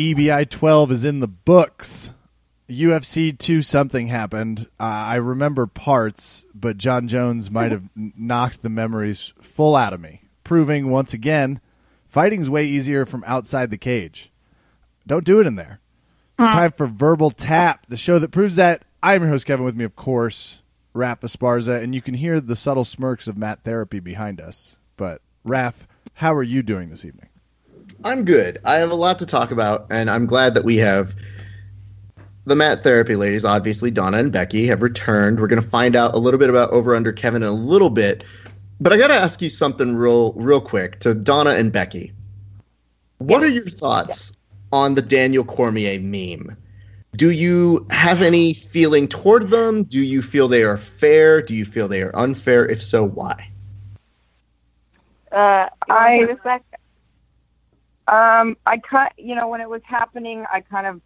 EBI 12 is in the books. UFC 2 something happened. Uh, I remember parts, but Jon Jones might have knocked the memories full out of me, proving once again fighting's way easier from outside the cage. Don't do it in there. It's time for Verbal Tap, the show that proves that. I'm your host, Kevin, with me, of course, Raph Esparza, and you can hear the subtle smirks of Mat Therapy behind us. But, Raph, how are you doing this evening? I'm good. I have a lot to talk about, and I'm glad that we have the Mat Therapy ladies. Obviously, Donna and Becky have returned. We're going to find out a little bit about Over Under Kevin in a little bit, but I got to ask you something real, real quick to Donna and Becky. What are your thoughts on the Daniel Cormier meme? Do you have any feeling toward them? Do you feel they are fair? Do you feel they are unfair? If so, why? Uh, I um, I cut. You know, when it was happening, I kind of,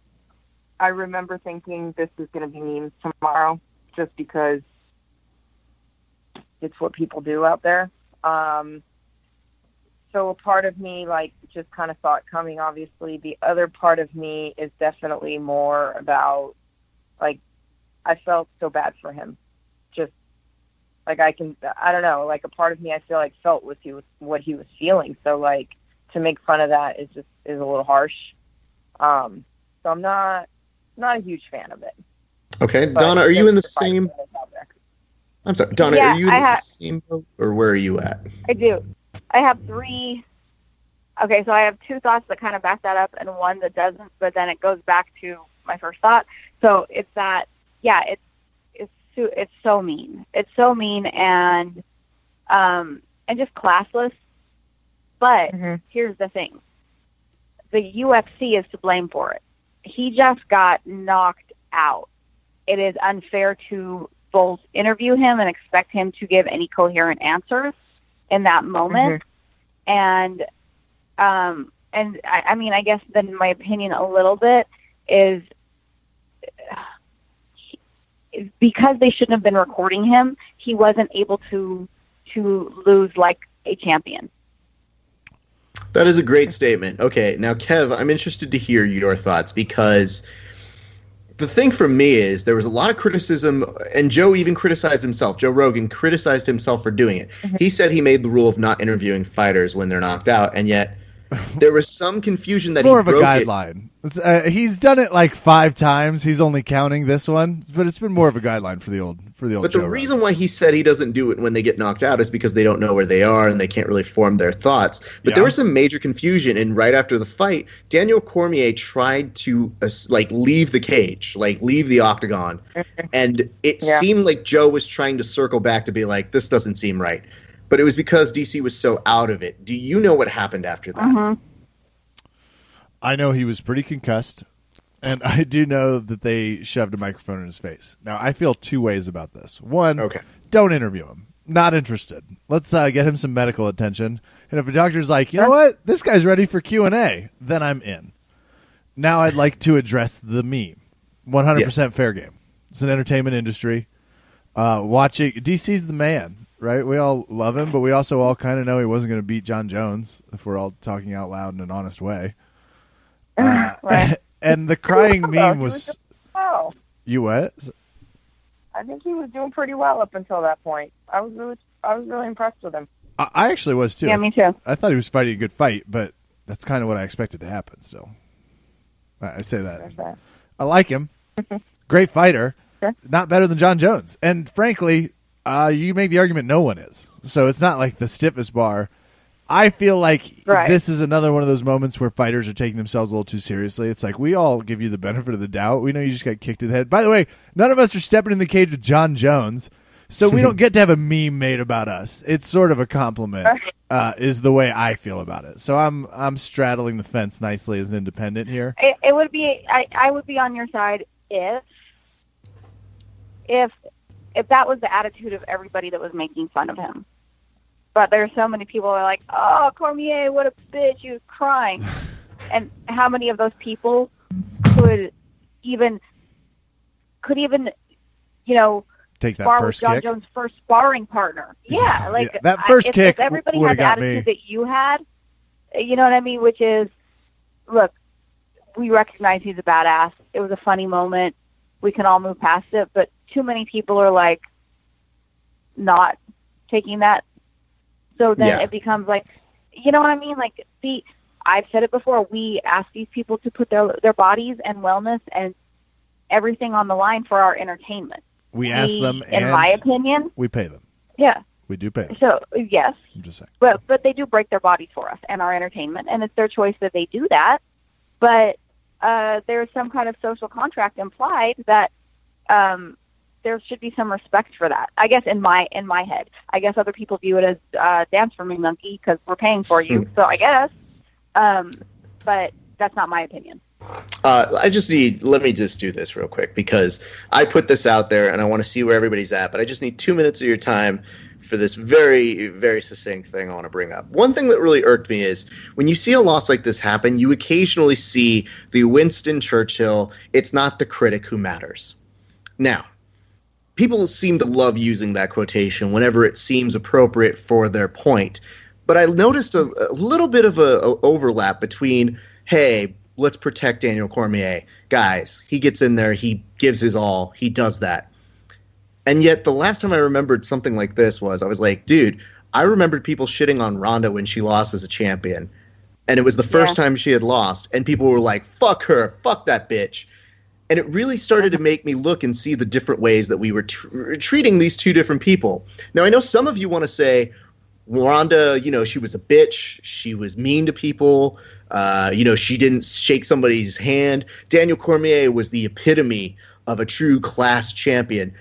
I remember thinking this is going to be memes tomorrow, just because it's what people do out there. Um, so a part of me, like, just kind of it coming. Obviously, the other part of me is definitely more about, like, I felt so bad for him. Just like I can, I don't know. Like a part of me, I feel like felt what he was what he was feeling. So like to make fun of that is just is a little harsh. Um, so I'm not not a huge fan of it. Okay, But Donna, are you in the there's a fight same? that is out there. I'm sorry, Donna, Yeah, are you in I the same boat, or where are you at? I do. I have three. Okay, so I have two thoughts that kind of back that up, and one that doesn't. But then it goes back to my first thought. So it's that, yeah, it's it's so, it's so mean. It's so mean and um and just classless. But Mhm. here's the thing: the UFC is to blame for it. He just got knocked out. It is unfair to both interview him and expect him to give any coherent answers in that moment. And um and I, I mean I guess then my opinion a little bit is is because they shouldn't have been recording him, he wasn't able to to lose like a champion. That is a great statement. Okay, now Kev, I'm interested to hear your thoughts because the thing for me is there was a lot of criticism, and Joe even criticized himself. Joe Rogan criticized himself for doing it. Mm-hmm. He said he made the rule of not interviewing fighters when they're knocked out, and yet there was some confusion that more he of a broke it. guideline. It's, uh, he's done it like five times. He's only counting this one, but it's been more of a guideline for the old for the old. But the reason Rogan. why he said he doesn't do it when they get knocked out is because they don't know where they are and they can't really form their thoughts. But Yeah. there was some major confusion, and right after the fight, Daniel Cormier tried to uh, like leave the cage, like leave the octagon, and it Yeah. seemed like Joe was trying to circle back to be like, "This doesn't seem right." But it was because DC was so out of it. Do you know what happened after that? Mhm. I know he was pretty concussed, and I do know that they shoved a microphone in his face. Now I feel two ways about this. One, Okay. don't interview him. Not interested. Let's uh, get him some medical attention. And if a doctor's like, you know what, this guy's ready for Q and A, then I'm in. Now I'd like to address the meme. One hundred percent fair game. It's an entertainment industry. Uh, watching DC's the man, right? We all love him, but we also all kind of know he wasn't going to beat Jon Jones if we're all talking out loud in an honest way. Uh, Right. and the crying Well, meme was was well. you what? I think he was doing pretty well up until that point. I was really, I was really impressed with him. I, I actually was too. Yeah, me too. I thought he was fighting a good fight, but that's kind of what I expected to happen. Still, I, I say that. That. I like him. Great fighter. Sure. Not better than Jon Jones. And frankly, uh, you make the argument no one is. So it's not like the stiffest bar. I feel like Right. this is another one of those moments where fighters are taking themselves a little too seriously. It's like we all give you the benefit of the doubt. We know you just got kicked in the head. By the way, none of us are stepping in the cage with Jon Jones, so we don't get to have a meme made about us. It's sort of a compliment, uh, is the way I feel about it. So I'm I'm straddling the fence nicely as an independent here. It, it would be I, I would be on your side if if if that was the attitude of everybody that was making fun of him. But there are so many people who are like, "Oh, Cormier, what a bitch! He was crying," and how many of those people could even could even you know Take that spar with first John kick. Jones' first sparring partner? Yeah, like Yeah, that I- first if, kick If everybody had the got me. attitude that you had, you know what I mean? Which is, look, we recognize he's a badass. It was a funny moment. We can all move past it, but too many people are like not taking that. So then Yeah. it becomes like, you know what I mean? Like, see, I've said it before. We ask these people to put their their bodies and wellness and everything on the line for our entertainment. We ask them, in and my opinion, we pay them. yeah. We do pay them. So yes, I'm just saying. but but they do break their bodies for us and our entertainment, and it's their choice that they do that. But uh, there's some kind of social contract implied that um, there should be some respect for that. I guess in my in my head, I guess other people view it as uh, dance for me, monkey, because we're paying for you. so I guess, um, but that's not my opinion. Uh, I just need. Let me just do this real quick because I put this out there and I want to see where everybody's at. But I just need two minutes of your time for this very, very succinct thing I want to bring up. One thing that really irked me is when you see a loss like this happen, you occasionally see the Winston Churchill. It's not the critic who matters. Now, people seem to love using that quotation whenever it seems appropriate for their point. But I noticed a, a little bit of a, a overlap between, hey, let's protect Daniel Cormier. Guys, he gets in there, he gives his all, he does that. And yet, the last time I remembered something like this was I was like, dude, I remembered people shitting on Ronda when she lost as a champion. And it was the first time she had lost. And people were like, fuck her, fuck that bitch. And it really started to make me look and see the different ways that we were tr- treating these two different people. Now, I know some of you want to say, Ronda, you know, she was a bitch. She was mean to people. Uh, you know, she didn't shake somebody's hand. Daniel Cormier was the epitome of a true class champion.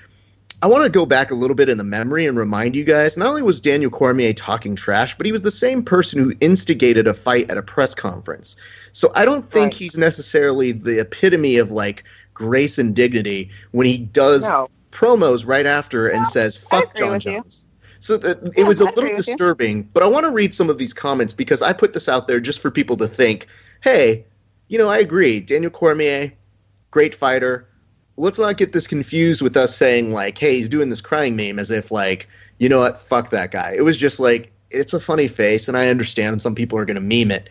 I want to go back a little bit in the memory and remind you guys not only was Daniel Cormier talking trash, but he was the same person who instigated a fight at a press conference. So I don't think Right. he's necessarily the epitome of like grace and dignity when he does No. promos right after and says "fuck John with you. Jones." So th- it Yeah, was a I little disturbing, but I want to read some of these comments because I put this out there just for people to think, "Hey, you know, I agree. Daniel Cormier, great fighter. Let's not get this confused with us saying like, "Hey, he's doing this crying meme," as if like, you know what, fuck that guy. It was just like it's a funny face, and I understand some people are going to meme it.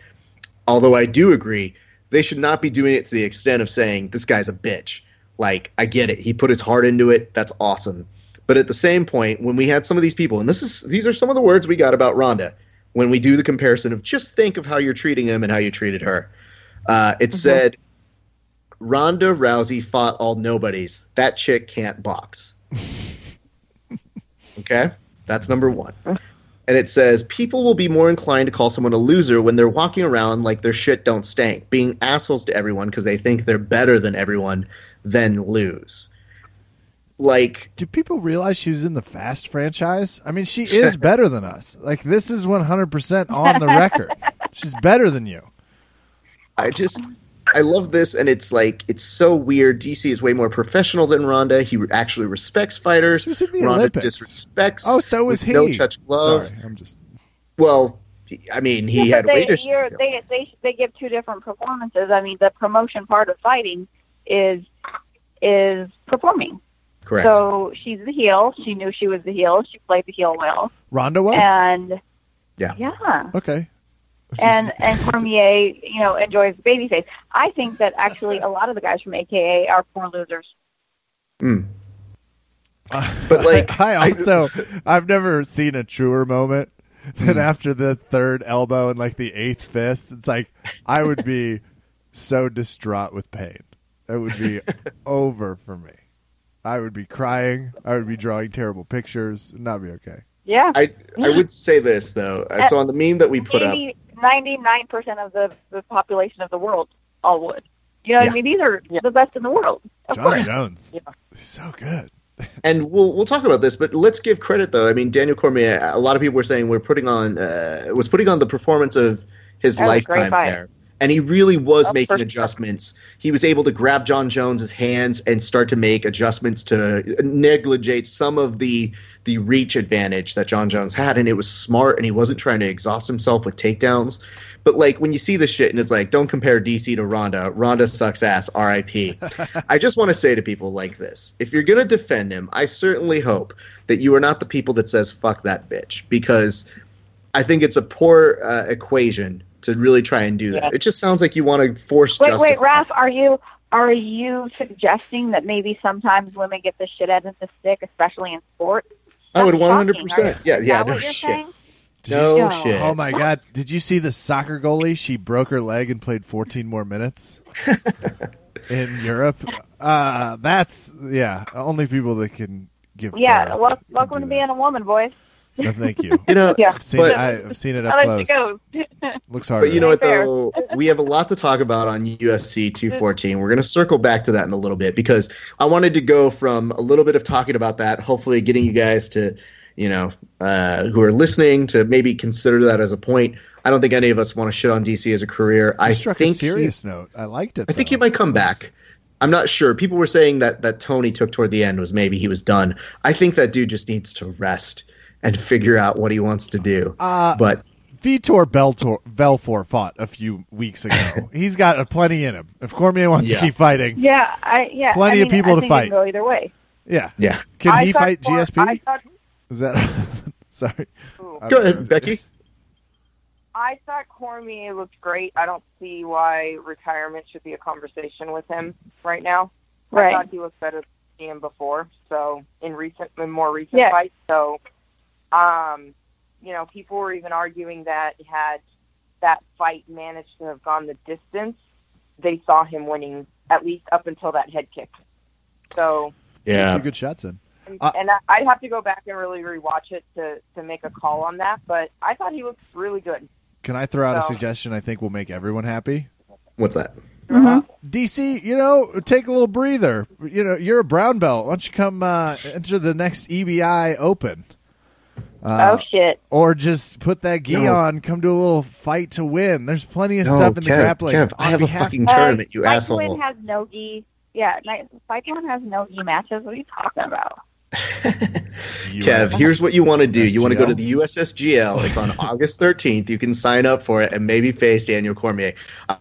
Although I do agree, they should not be doing it to the extent of saying this guy's a bitch. Like, I get it. He put his heart into it. That's awesome. But at the same point, when we had some of these people, and this is these are some of the words we got about Ronda when we do the comparison of just think of how you're treating him and how you treated her. Uh, it said, Ronda Rousey fought all nobodies. That chick can't box. okay? That's number one. And it says, people will be more inclined to call someone a loser when they're walking around like their shit don't stank, being assholes to everyone because they think they're better than everyone, then lose. Like, Do people realize she was in the Fast franchise? I mean, she is better than us. Like this is 100% on the record. She's better than you. I just I love this, and it's like it's so weird. DC is way more professional than Ronda. He actually respects fighters. She was in the Ronda Olympics. disrespects. Oh, so is he. No touch glove. Sorry, I'm just Well, I mean, he Yeah, had but weight they, issues. to they they they give two different performances. I mean, the promotion part of fighting is is performing. Correct. So she's the heel. She knew she was the heel. She played the heel well, Ronda was and Yeah. yeah. okay. And and Cormier, you know, enjoys the baby face. I think that actually a lot of the guys from AKA are poor losers. Mm. But, like, I, I- also I've never seen a truer moment than after the third elbow and like the eighth fist. It's like I would be so distraught with pain. It would be over for me. I would be crying. I would be drawing terrible pictures. It'd not be okay. Yeah. I I would say this though. Uh, So on the meme that we put up, 99 percent of the the population of the world all would. You know what Yeah. I mean? These are the best in the world. Of John course. Jones, Yeah. So good. and we'll we'll talk about this, but let's give credit though. I mean, Daniel Cormier. A lot of people were saying we're putting on uh, was putting on the performance of his That was a great lifetime there. And he really was Oh, for making sure. adjustments. He was able to grab Jon Jones's hands and start to make adjustments to negligate some of the the reach advantage that Jon Jones had, and it was smart. And he wasn't trying to exhaust himself with takedowns. But like when you see this shit, and it's like, don't compare DC to Ronda. Ronda sucks ass. R.I.P. I just want to say to people like this: if you're gonna defend him, I certainly hope that you are not the people that says "fuck that bitch," because I think it's a poor uh, equation to really try and do that. Yeah. It just sounds like you want to force. Wait, wait, justify- Raph, are you are you suggesting that maybe sometimes women get the shit end of the stick, especially in sports? I would 100. percent? Yeah, yeah. No shit. saying? No see- shit. Oh my god! Did you see the soccer goalie? She broke her leg and played 14 more minutes in Europe. Uh, that's yeah. Only people that can give. Yeah, birth wel- can welcome do to being a woman, boys. No, thank you. You know, Yeah. I've seen, but, it, I've seen it up I'll let close. go. Looks hard. but you know what though, we have a lot to talk about on UFC 214. We're going to circle back to that in a little bit because I wanted to go from a little bit of talking about that, hopefully getting you guys to, you know, uh, who are listening to maybe consider that as a point. I don't think any of us want to shit on DC as a career. I You struck think a he- serious note. I liked it. I think he might come back. I'm not sure. People were saying that that Tony took toward the end was maybe he was done. I think that dude just needs to rest and figure out what he wants to do. Uh, but Vitor Beltor, Belfort fought a few weeks ago. He's got a plenty in him. If Cormier wants Yeah. to keep fighting, Yeah, I yeah. Plenty I of people I to think fight. Go either way. yeah. yeah, Can I he fight Cor- GSP? Thought, Is that sorry? Ooh. Go ahead, Becky. I thought Cormier looked great. I don't see why retirement should be a conversation with him right now. I Right. thought he looked better than him before. So in recent, in more recent Yeah. fights. So, um, you know, people were even arguing that had that fight managed to have gone the distance, they saw him winning at least up until that head kick. So, Yeah, Two good shots in. and, Uh, and I- I'd have to go back and really rewatch it to to make a call on that. But I thought he looked really good. Can I throw out a suggestion? I think will make everyone happy. what's that? Uh, DC, you know, take a little breather. You know, you're a brown belt. Why don't you come uh, enter the next EBI Open? Uh, oh shit. or just put that gi No. on, come to a little fight to win. There's plenty of No, stuff in the grappling. Kev, I on have a fucking tournament, you Fight asshole. to Win has no gi. Yeah, Ni- Fight to Win has no gi matches. What are you talking about? Kev, here's what you want to do. You want to go to the USSGL. It's on August 13th. You can sign up for it and maybe face Daniel Cormier.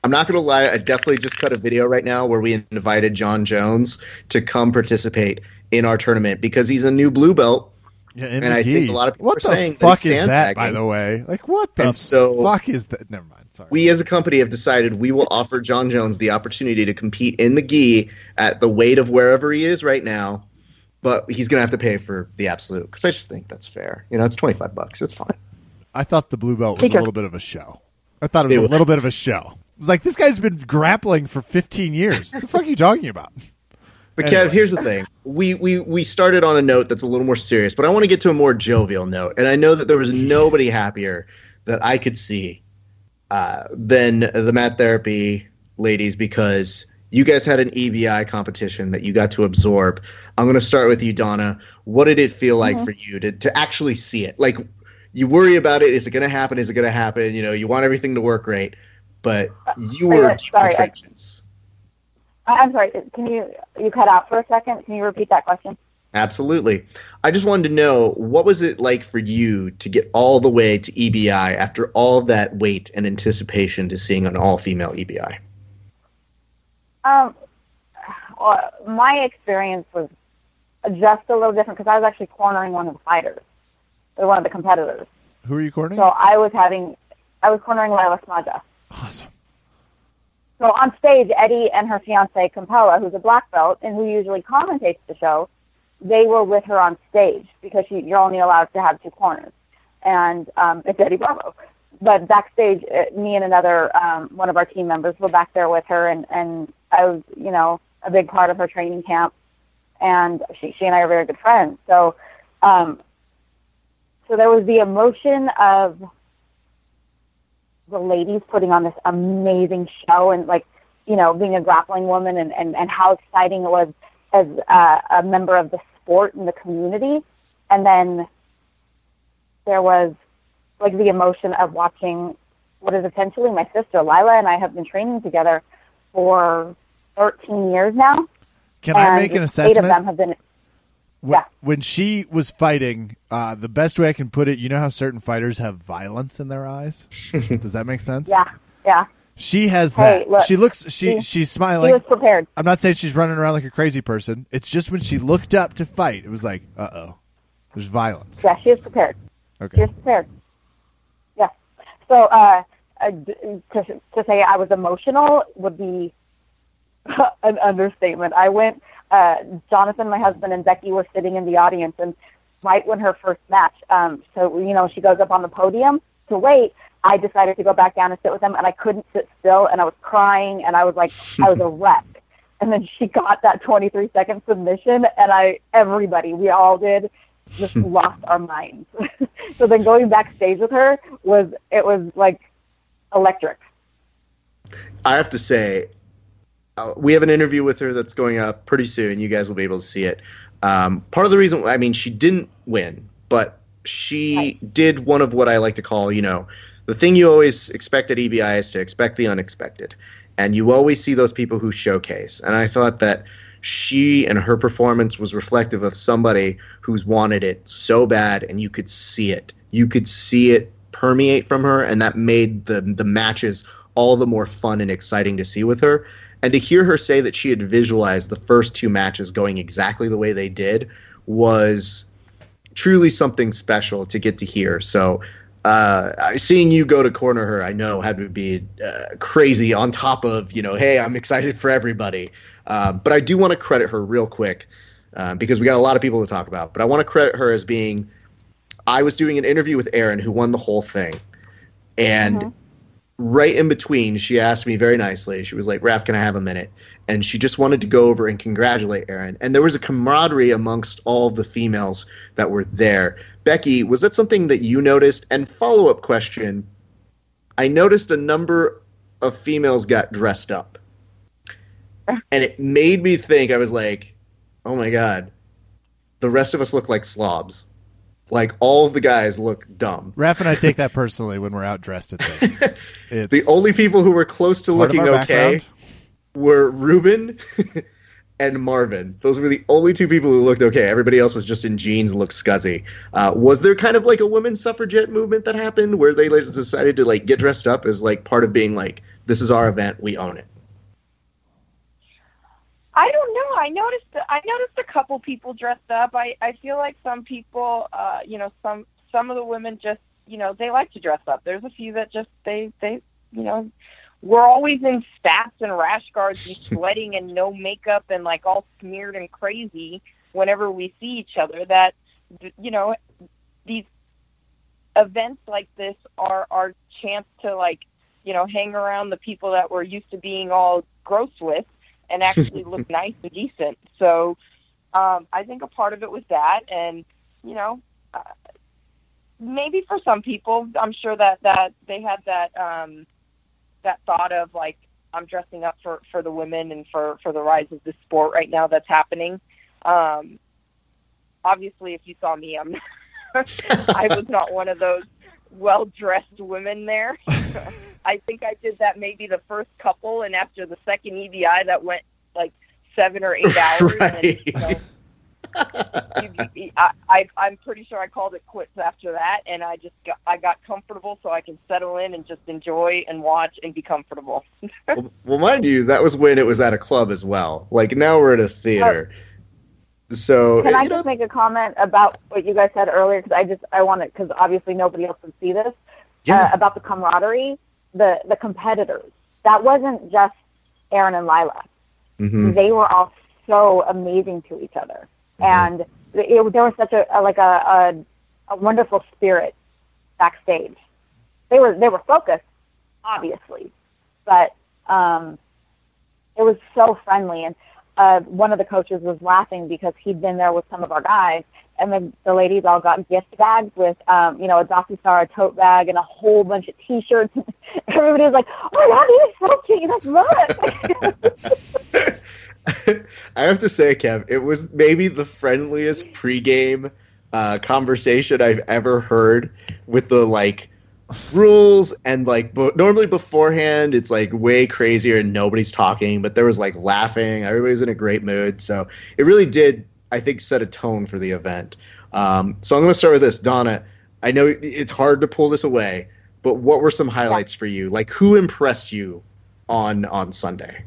I'm not going to lie. I definitely just cut a video right now where we invited Jon Jones to come participate in our tournament because he's a new blue belt. Yeah, and I think a lot of people what are the saying that fuck is that, by the way? Like, what the And so- fuck is that? Never mind. Sorry. We as a company have decided we will offer Jon Jones the opportunity to compete in the gi at the weight of wherever he is right now, but he's going to have to pay for the absolute because I just think that's fair. You know, it's 25 bucks. It's fine. I thought the blue belt was a little bit of a show. I thought it was It a was- little bit of a show. It was like this guy's been grappling for 15 years. What the fuck are you talking about? But Anyway. Kev, here's the thing. We, we we started on a note that's a little more serious, but I want to get to a more jovial note. And I know that there was nobody happier that I could see uh, than the Mat Therapy ladies because you guys had an EBI competition that you got to absorb. I'm going to start with you, Donna. What did it feel like for you to, to actually see it? Like, you worry about it. Is it going to happen? Is it going to happen? You know, you want everything to work great, but you were deep in the sorry, I- trenches. I- I'm sorry. Can you you cut out for a second? Can you repeat that question? Absolutely. I just wanted to know what was it like for you to get all the way to EBI after all of that wait and anticipation to seeing an all female E EBI? Um, well, my experience was just a little different because I was actually cornering one of the fighters, or one of the competitors. Who are you cornering? So I was having, I was cornering Lila Smaja. awesome. So on stage, Eddie and her fiance Campella, who's a black belt and who usually commentates the show, they were with her on stage because she, you're only allowed to have two corners, and um, it's Eddie Bravo. But backstage, uh, me and another um, one of our team members were back there with her, and and I was, you know, a big part of her training camp, and she she and I are very good friends. So, um, so there was the emotion of the ladies putting on this amazing show and like you know being a grappling woman and and, and how exciting it was as uh, a member of the sport and the community and then there was like the emotion of watching what is essentially my sister lila and i have been training together for 13 years now Can I make an assessment? eight of them have been When, Yeah. when she was fighting, uh, the best way I can put it, you know how certain fighters have violence in their eyes. Does that make sense? yeah yeah She has Hey, that. look, she looks. She he- she's he smiling. was prepared I'm not saying she's running around like a crazy person. It's just when she looked up to fight, it was like, uh oh, there's violence. yeah she was prepared Okay. You're prepared. Yeah. So uh, uh, to to say I was emotional would be an understatement. I went. Uh, Jonathan, my husband, and Becky were sitting in the audience, and right when her first match, um, so you know, she goes up on the podium to wait. I decided to go back down and sit with them, and I couldn't sit still, and I was crying, and I was like, I was a wreck. And then she got that 23 second submission, and I, everybody, we all did, just lost our minds. so then going backstage with her was, it was like electric. I have to say, uh, we have an interview with her that's going up pretty soon. You guys will be able to see it. Um, part of the reason, I mean, she didn't win, but she Right. did one of what I like to call, you know, the thing you always expect at EBI is to expect the unexpected. And you always see those people who showcase. And I thought that she and her performance was reflective of somebody who's wanted it so bad, and you could see it. You could see it permeate from her, and that made the the matches all the more fun and exciting to see with her. And to hear her say that she had visualized the first two matches going exactly the way they did was truly something special to get to hear. So, uh, seeing you go to corner her, I know had to be uh, crazy. On top of you know, hey, I'm excited for everybody. Uh, but I do want to credit her real quick uh, because we got a lot of people to talk about. But I want to credit her as being. I was doing an interview with Erin, who won the whole thing, and Mhm. Right in between, she asked me very nicely. She was like, "Raf, can I have a minute?" And she just wanted to go over and congratulate Erin. And there was a camaraderie amongst all the females that were there. Becky, was that something that you noticed? And follow up question: I noticed a number of females got dressed up, and it made me think. I was like, "Oh my god, the rest of us look like slobs." Like all of the guys look dumb. Raph and I take that personally when we're out dressed at things. It's The only people who were close to looking okay background. were Ruben and Marvin. Those were the only two people who looked okay. Everybody else was just in jeans, looked scuzzy. Uh, was there kind of like a women's suffragette movement that happened where they like, decided to like get dressed up as like part of being like, this is our event, we own it. I don't know. I noticed I noticed a couple people dressed up. I I feel like some people, uh, you know, some some of the women just, you know, they like to dress up. There's a few that just they they, you know, we're always in spats and rash guards and sweating and no makeup and like all smeared and crazy whenever we see each other. That you know, these events like this are our chance to like, you know, hang around the people that we're used to being all gross with and actually look nice and decent. So um, I think a part of it was that, and you know, uh, maybe for some people, I'm sure that that they had that um, that thought of like I'm dressing up for for the women and for for the rise of the sport right now that's happening. Um, obviously, if you saw me, I'm I was not one of those well dressed women there. I think I did that maybe the first couple, and after the second EBI, that went like seven or eight hours. Right. And, you know, I, I, I'm pretty sure I called it quits after that, and I just got, I got comfortable so I can settle in and just enjoy and watch and be comfortable. well, well, mind you, that was when it was at a club as well. Like now we're at a theater. So Can I you know, just make a comment about what you guys said earlier? Because I just I want to because obviously nobody else would see this yeah, uh, about the camaraderie, the the competitors. That wasn't just Erin and Lila. mhm. They were all so amazing to each other, Mhm. and it, there was such a, a like a, a a wonderful spirit backstage. They were they were focused, obviously, but um, it was so friendly. And uh, one of the coaches was laughing because he'd been there with some of our guys, and the, the ladies all got gift bags with, um, you know, a Docu Star tote bag and a whole bunch of T-shirts. Everybody was like, "Oh these are so cute! That's look." I have to say, Kev, it was maybe the friendliest pregame uh, conversation I've ever heard with the like rules and like but normally beforehand it's like way crazier and nobody's talking but there was like laughing. Everybody's in a great mood. So it really did i think set a tone for the event. Um, so i'm going to start with this. Donna i know it's hard to pull this away but what were some highlights for you? Like who impressed you on on sunday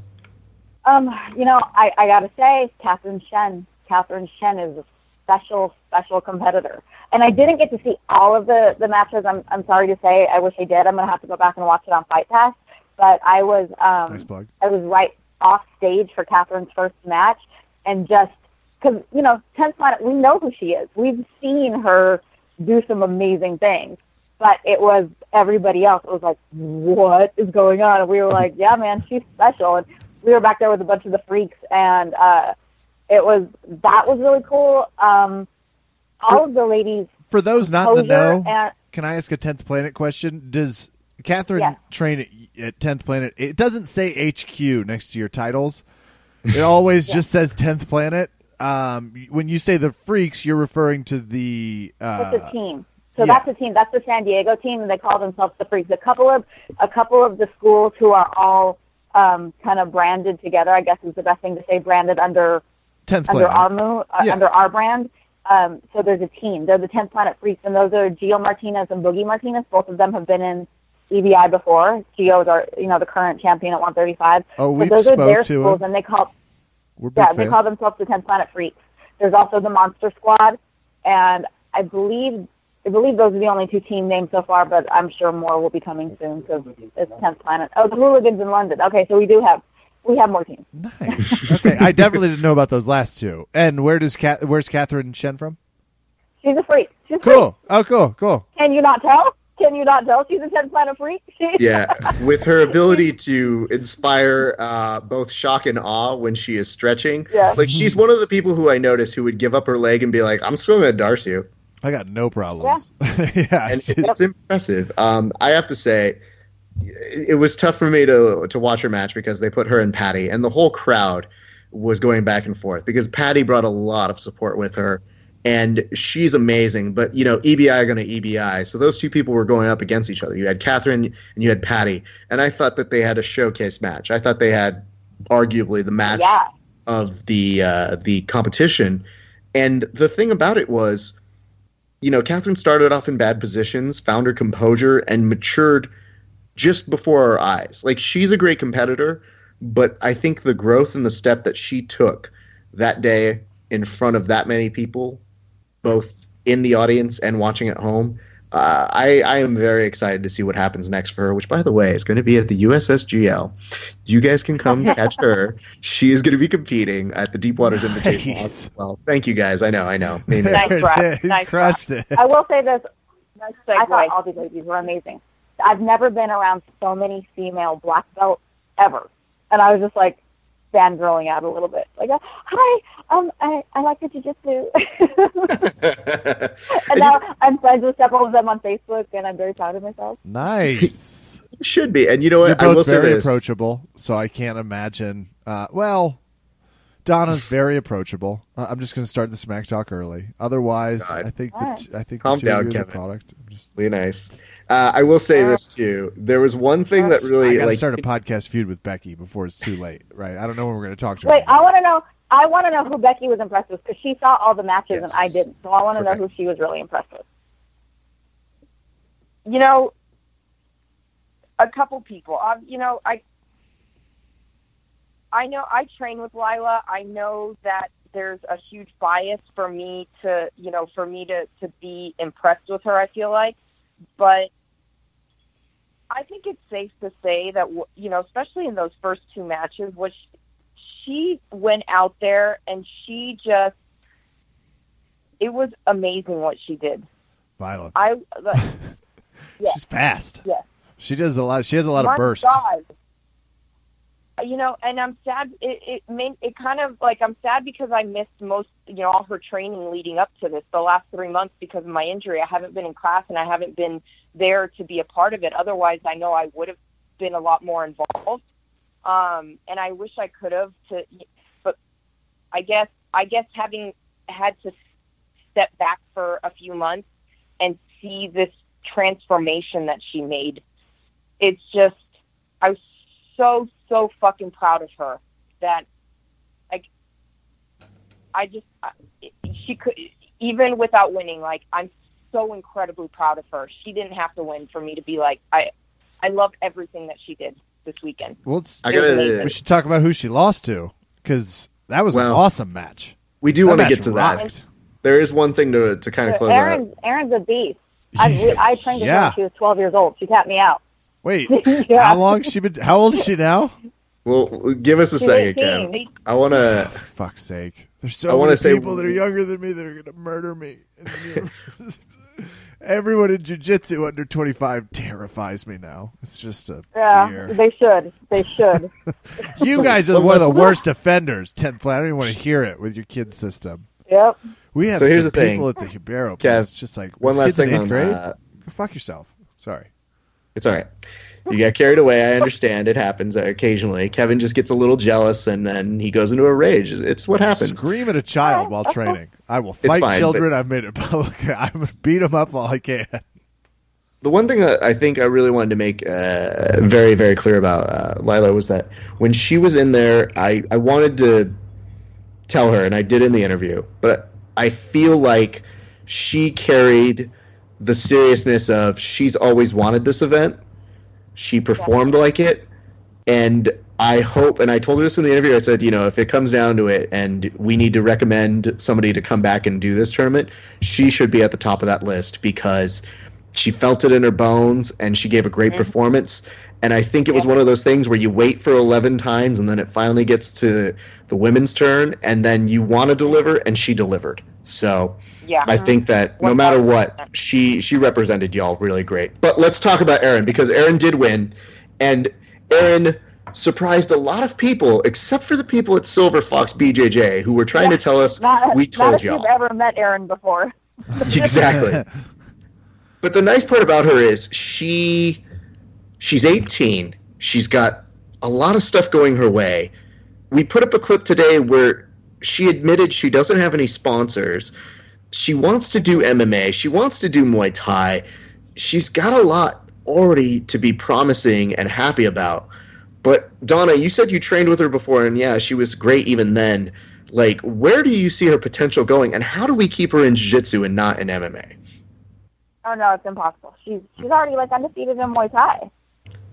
Um, you know, I, I gotta say, Catherine Shen. Catherine Shen is a special, special competitor. And I didn't get to see all of the the matches. I'm I'm sorry to say. I wish I did. I'm gonna have to go back and watch it on Fight Pass. But I was um Nice plug. I was right off stage for Catherine's first match, and just because you know, Tenth Planet, we know who she is. We've seen her do some amazing things, but it was everybody else. It was like, what is going on? And we were like, yeah, man, she's special. And we were back there with a bunch of the freaks, and uh, it was that was really cool. Um, all of the ladies For those not in the know, and can I ask a tenth planet question? Does Catherine train at- tenth planet? It doesn't say HQ next to your titles. It always just says tenth planet. Um, when you say the freaks, you're referring to the That's a uh, team. So yeah. that's a team. That's the San Diego team, and they call themselves the Freaks. A couple of a couple of the schools who are all um, kind of branded together. I guess is the best thing to say. Branded under tenth under planet. our uh, Yeah. under our brand. Um, so there's a team. They're the 10th Planet Freaks, and those are Geo Martinez and Boogie Martinez. Both of them have been in EBI before. Geo is our, you know, the current champion at 135. Oh, but we've those are their to schools, him. and they call yeah, they call themselves the 10th Planet Freaks. There's also the Monster Squad, and I believe I believe those are the only two team names so far, but I'm sure more will be coming soon because it's 10th Planet. Oh, the Hooligans in London. Okay, so we do have we have more teams. Nice. okay, I definitely didn't know about those last two. And where does Cat? Where's Catherine Shen from? She's a freak. She's a freak. Cool. Oh, cool, cool. Can you not tell? Can you not tell? She's a 10th Planet Freak. She, yeah, with her ability to inspire uh, both shock and awe when she is stretching. Yeah. Like she's one of the people who I notice who would give up her leg and be like, "I'm still gonna darce you," I got no problems. Yeah, and she's- it's impressive. Um, I have to say, it it was tough for me to to watch her match because they put her and Patty, and the whole crowd was going back and forth because Patty brought a lot of support with her. And she's amazing, but you know EBI are going to EBI, so those two people were going up against each other. You had Catherine and you had Patty, and I thought that they had a showcase match. I thought they had arguably the match yeah. of the uh, the competition. And the thing about it was, you know, Catherine started off in bad positions, found her composure, and matured just before our eyes. Like she's a great competitor, but I think the growth and the step that she took that day in front of that many people, both in the audience and watching at home. Uh, I, I am very excited to see what happens next for her, which, by the way, is going to be at the USSGL. You guys can come catch her. She is going to be competing at the Deepwaters Invitational Nice. as well. Thank you, guys. I know, I know. Maybe- Nice There it try. Nice crushed it. I will say this. Nice I thought all these ladies were amazing. I've never been around so many female black belts ever. And I was just like fangirling out a little bit. Like, uh, hi, um, I, I like the jujitsu. and now I'm friends with several of them on Facebook, and I'm very proud of myself. Nice. You should be. And you know You're what? I will both say very this. approachable, so I can't imagine. Uh, well, Donna's very approachable. Uh, I'm just going to start the smack talk early. Otherwise, God. I think the Alright. t- I think Calm the two down, of you Kevin. product. I'm just Really nice. Uh, I will say this too. There was one thing that really I got to like start a podcast feud with Becky before it's too late, right? I don't know when we're going to talk to her. Wait, I want to know. I want to know who Becky was impressed with because she saw all the matches and I didn't. So I want to know who she was really impressed with. you know, a couple people. Um, you know, I, I know I train with Lila. I know that there's a huge bias for me to, you know, for me to to be impressed with her. I feel like, but I think it's safe to say that w- you know, especially in those first two matches, which she went out there and she just. It was amazing what she did. Violence. I like, yeah. She's fast. Yes. She does a lot. She has a lot My of burst. God. You know, and I'm sad. It it made it kind of like I'm sad because I missed most, you know, all her training leading up to this. The last three months because of my injury, I haven't been in class and I haven't been there to be a part of it. Otherwise, I know I would have been a lot more involved. Um, and I wish I could have. To, but I guess I guess having had to step back for a few months and see this transformation that she made it's just I was so so fucking proud of her that like I just I, she could even without winning like I'm so incredibly proud of her. She didn't have to win for me to be like I I loved everything that she did this weekend. Well, it's, I gotta. amazing. we uh, should talk about who she lost to because that was an Well, awesome match. We do want to get to that. there is one thing to to kind of close Erin's out. Erin's a beast. I, we, I trained her Yeah. when she was 12 years old. She tapped me out. Wait, Yeah. how long she been? How old is she now? Well, give us a second, 18. Kev. I want to. For fuck's sake. There's so wanna many say- people that are younger than me that are going to murder me. in the near- Everyone in jiu-jitsu under 25 terrifies me now. It's just a Yeah, fear. they should. They should. You guys are one of the worst offenders. 10th planet. I don't even want to hear it with your kids' system. yep. We have So here's some the thing. at the Hibero. Kev, It's just like One last thing on grade. that. Go fuck yourself. Sorry. It's all right. You got carried away. I understand. It happens occasionally. Kevin just gets a little jealous and then he goes into a rage. It's what happens. Scream at a child while training. I will fight fine, children. I've made it public. I'm gonna beat them up while I can. The one thing that I think I really wanted to make uh, very, very clear about uh, Lila was that when she was in there, I, I wanted to tell her, and I did in the interview, but I feel like she carried the seriousness of she's always wanted this event. She performed like it, and I hope, and I told her this in the interview. I said, you know, if it comes down to it, and we need to recommend somebody to come back and do this tournament, she should be at the top of that list because she felt it in her bones and she gave a great mm-hmm. performance. And I think it was one of those things where you wait for 11 times and then it finally gets to the women's turn and then you want to deliver and she delivered. So Yeah. I think that no matter what, she she represented y'all really great. But let's talk about Erin because Erin did win, and Erin surprised a lot of people, except for the people at Silver Fox BJJ who were trying to tell us Not, we not told if y'all. you've ever met Erin before. exactly. But the nice part about her is she she's 18. She's got a lot of stuff going her way. We put up a clip today where she admitted she doesn't have any sponsors. She wants to do MMA. She wants to do Muay Thai. She's got a lot already to be promising and happy about. But Donna, you said you trained with her before, and yeah, she was great even then. Like, where do you see her potential going, and how do we keep her in jiu-jitsu and not in MMA? Oh no, it's impossible. She's she's already like undefeated in Muay Thai.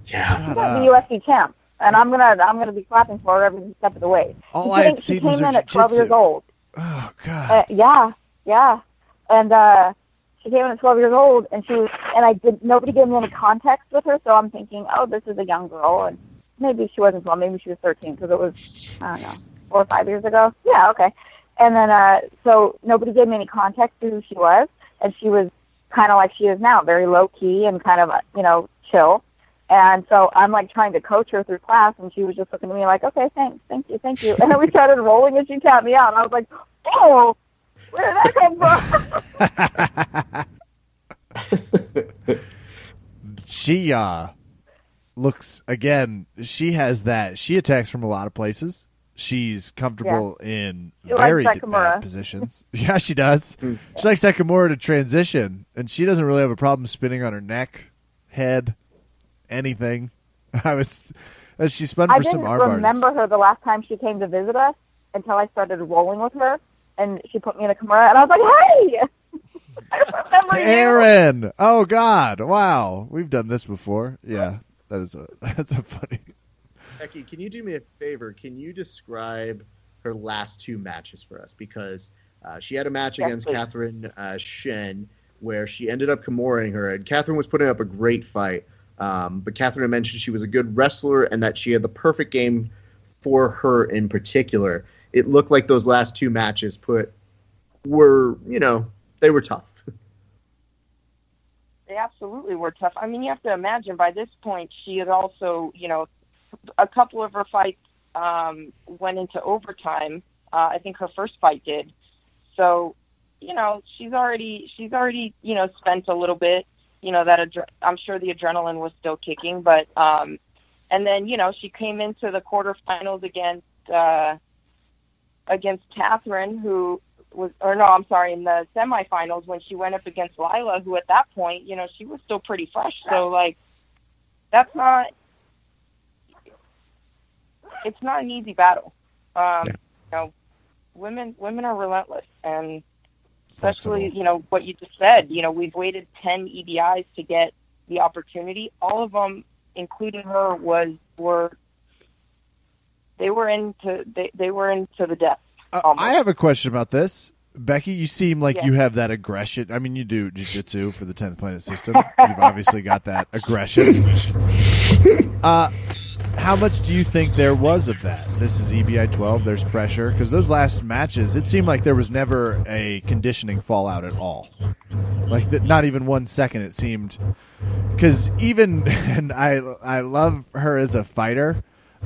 Yeah. Shut She's up. the UFC champ, and I'm gonna I'm gonna be clapping for her every step of the way. All she I had seen she was came her in at 12 years old. Oh God. Uh, yeah, yeah, and uh, she came in at 12 years old, and she was, and I did nobody gave me any context with her, so I'm thinking, oh, this is a young girl, and maybe she wasn't 12, maybe she was 13 because it was I don't know four or five years ago. Yeah, okay. And then uh, so nobody gave me any context to who she was, and she was kind of like she is now, very low key and kind of uh, you know chill. And so I'm like trying to coach her through class, and she was just looking at me like, "Okay, thanks, thank you, thank you." And then we started rolling, and she tapped me out, and I was like, "Oh, where did that come from?" she uh looks again she has that she attacks from a lot of places. She's comfortable in She very that bad positions. Yeah she does. She likes that Kimura to transition and she doesn't really have a problem spinning on her neck head anything. I was as she spun I for some didn't arm bars. remember her the last time she came to visit us until I started rolling with her, and she put me in a Kimura, and I was like, "Hey, I remember you." aaron oh god wow we've done this before yeah that is a that's a funny Becky, can you do me a favor? Can you describe her last two matches for us? Because uh, she had a match Yes, against please. Catherine uh, Shen where she ended up Kimuraing her, and Catherine was putting up a great fight. Um, but Catherine mentioned she was a good wrestler and that she had the perfect game for her in particular. It looked like those last two matches put were, you know, they were tough. They absolutely were tough. I mean, you have to imagine by this point she had also, you know, a couple of her fights um, went into overtime. Uh, I think her first fight did. So, you know, she's already she's already you know spent a little bit. You know that adre- I'm sure the adrenaline was still kicking, but um, and then you know she came into the quarterfinals against uh, against Catherine, who was, or no, I'm sorry, in the semifinals when she went up against Lila, who at that point, you know, she was still pretty fresh. So like, that's not, it's not an easy battle. Um, You know, women women are relentless, and especially Flexible. you know what you just said. You know, we've waited ten EBIs to get the opportunity. All of them, including her, was were they were into they, they were into the depth. Uh, I have a question about this. Becky, you seem like Yeah. you have that aggression. I mean, you do jujitsu for the tenth planet system. You've obviously got that aggression. Uh, how much do you think there was of that? This is EBI twelve. There's pressure because those last matches, it seemed like there was never a conditioning fallout at all. Like that, not even one second. It seemed because even and I I love her as a fighter.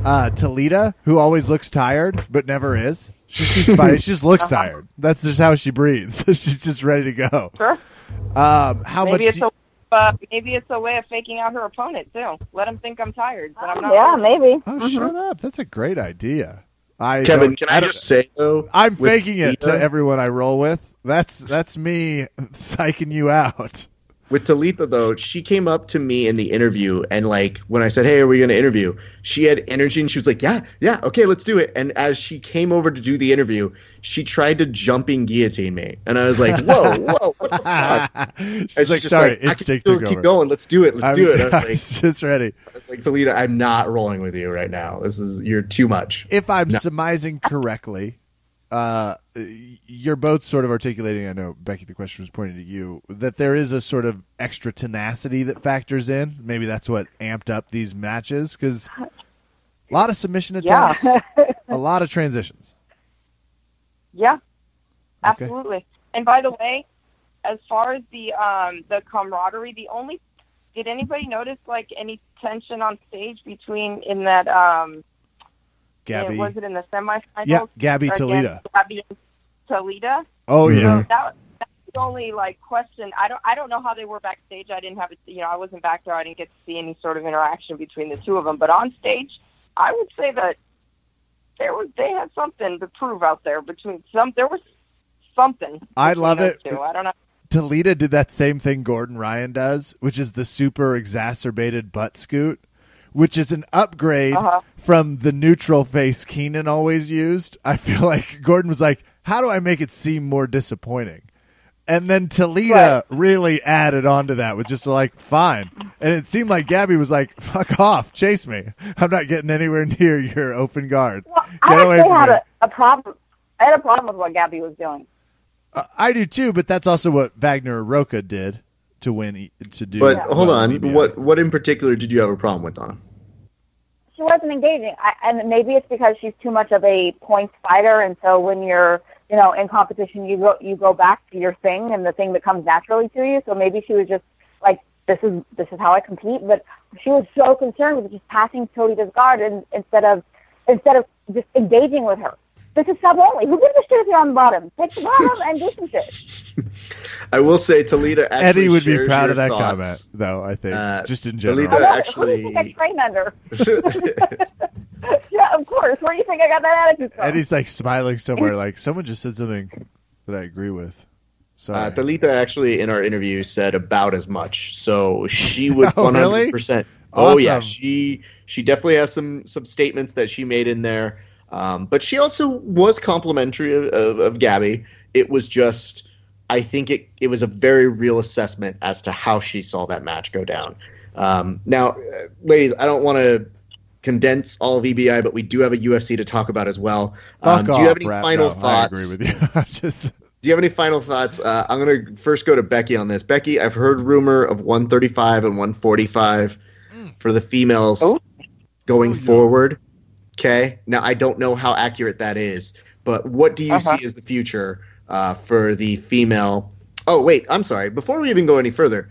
Uh, Talita, who always looks tired but never is. She just keeps fighting. She just looks tired. That's just how she breathes. She's just ready to go. Sure. Um, how much? Maybe it's do- a uh, maybe it's a way of faking out her opponent too. Let him think I'm tired, but I'm not. yeah, maybe. oh, shut up! That's a great idea. I Kevin, can I, don't- just say though? I'm with faking it to everyone I roll with. That's that's me psyching you out. With Talita though, she came up to me in the interview and like when I said, "Hey, are we going to interview?" She had energy and she was like, "Yeah, yeah, okay, let's do it." And as she came over to do the interview, she tried to jumping guillotine me, and I was like, "Whoa, whoa!" What the fuck? She's like, sorry, like, I instinct still took keep over. going. Let's do it. Let's I'm, do it. I I was, was just ready. like, I was like, Talita, I'm not rolling with you right now. This is you're too much. If I'm No. surmising correctly, uh, you're both sort of articulating. I know Becky, the question was pointed at you that there is a sort of extra tenacity that factors in. Maybe that's what amped up these matches because a lot of submission Yeah. a lot of transitions. Yeah, Okay. absolutely. And by the way, as far as the um the camaraderie, the only did anybody notice like any tension on stage between in that um Gabby, was it in the semifinals? yeah, Gabby Toledo. Gabby Toledo. Oh yeah, So that that's the only like question. I don't I don't know how they were backstage. I didn't have it. You know, I wasn't back there. I didn't get to see any sort of interaction between the two of them. But on stage, I would say that there was they had something to prove out there between some. There was something. I love it. Two. I don't know. Toledo did that same thing Gordon Ryan does, which is the super exacerbated butt scoot, which is an upgrade Uh-huh. from the neutral face Keenan always used. I feel like Gordon was like, "How do I make it seem more disappointing?" And then Talita Right. really added on to that with just like, "Fine." And it seemed like Gabby was like, "Fuck off, chase me. I'm not getting anywhere near your open guard. Well, Get I away from had me." a, a problem. I had a problem with what Gabby was doing. Uh, I do too, but that's also what Wagner Rocha did to win e- to do. But hold on, in what what in particular did you have a problem with, Donna? She wasn't engaging, I, and maybe it's because she's too much of a points fighter, and so when you're, you know, in competition, you go you go back to your thing and the thing that comes naturally to you. So maybe she was just like, this is this is how I compete, but she was so concerned with just passing Toledo's guard and, instead of instead of just engaging with her. This is sub only. Who gives a shit if you're on the bottom? Take the bottom and do some shit. I will say Toledo actually Eddie would be proud of that thoughts. comment, though. I think Uh, just in general. I actually- Who do you think I train under? yeah, of course. Where do you think I got that attitude from? Eddie's like smiling somewhere, like someone just said something that I agree with. Sorry. Uh, Talita actually in our interview said about as much, so she would Oh, one really? hundred percent. Oh yeah, she she definitely has some some statements that she made in there, um, but she also was complimentary of, of, of Gabby. It was just, I think it it was a very real assessment as to how she saw that match go down. Um, now, uh, ladies, I don't want to condense all of EBI, but we do have a UFC to talk about as well. Fuck Um, do off, you have any Rat. final No, thoughts? I agree with you. I'm just Do you have any final thoughts? Uh, I'm going to first go to Becky on this. Becky, I've heard rumor of 135 and 145 for the females Oh. going Oh, yeah. forward. Okay. Now, I don't know how accurate that is, but what do you Uh-huh. see as the future uh, for the female? Oh, wait. I'm sorry. Before we even go any further,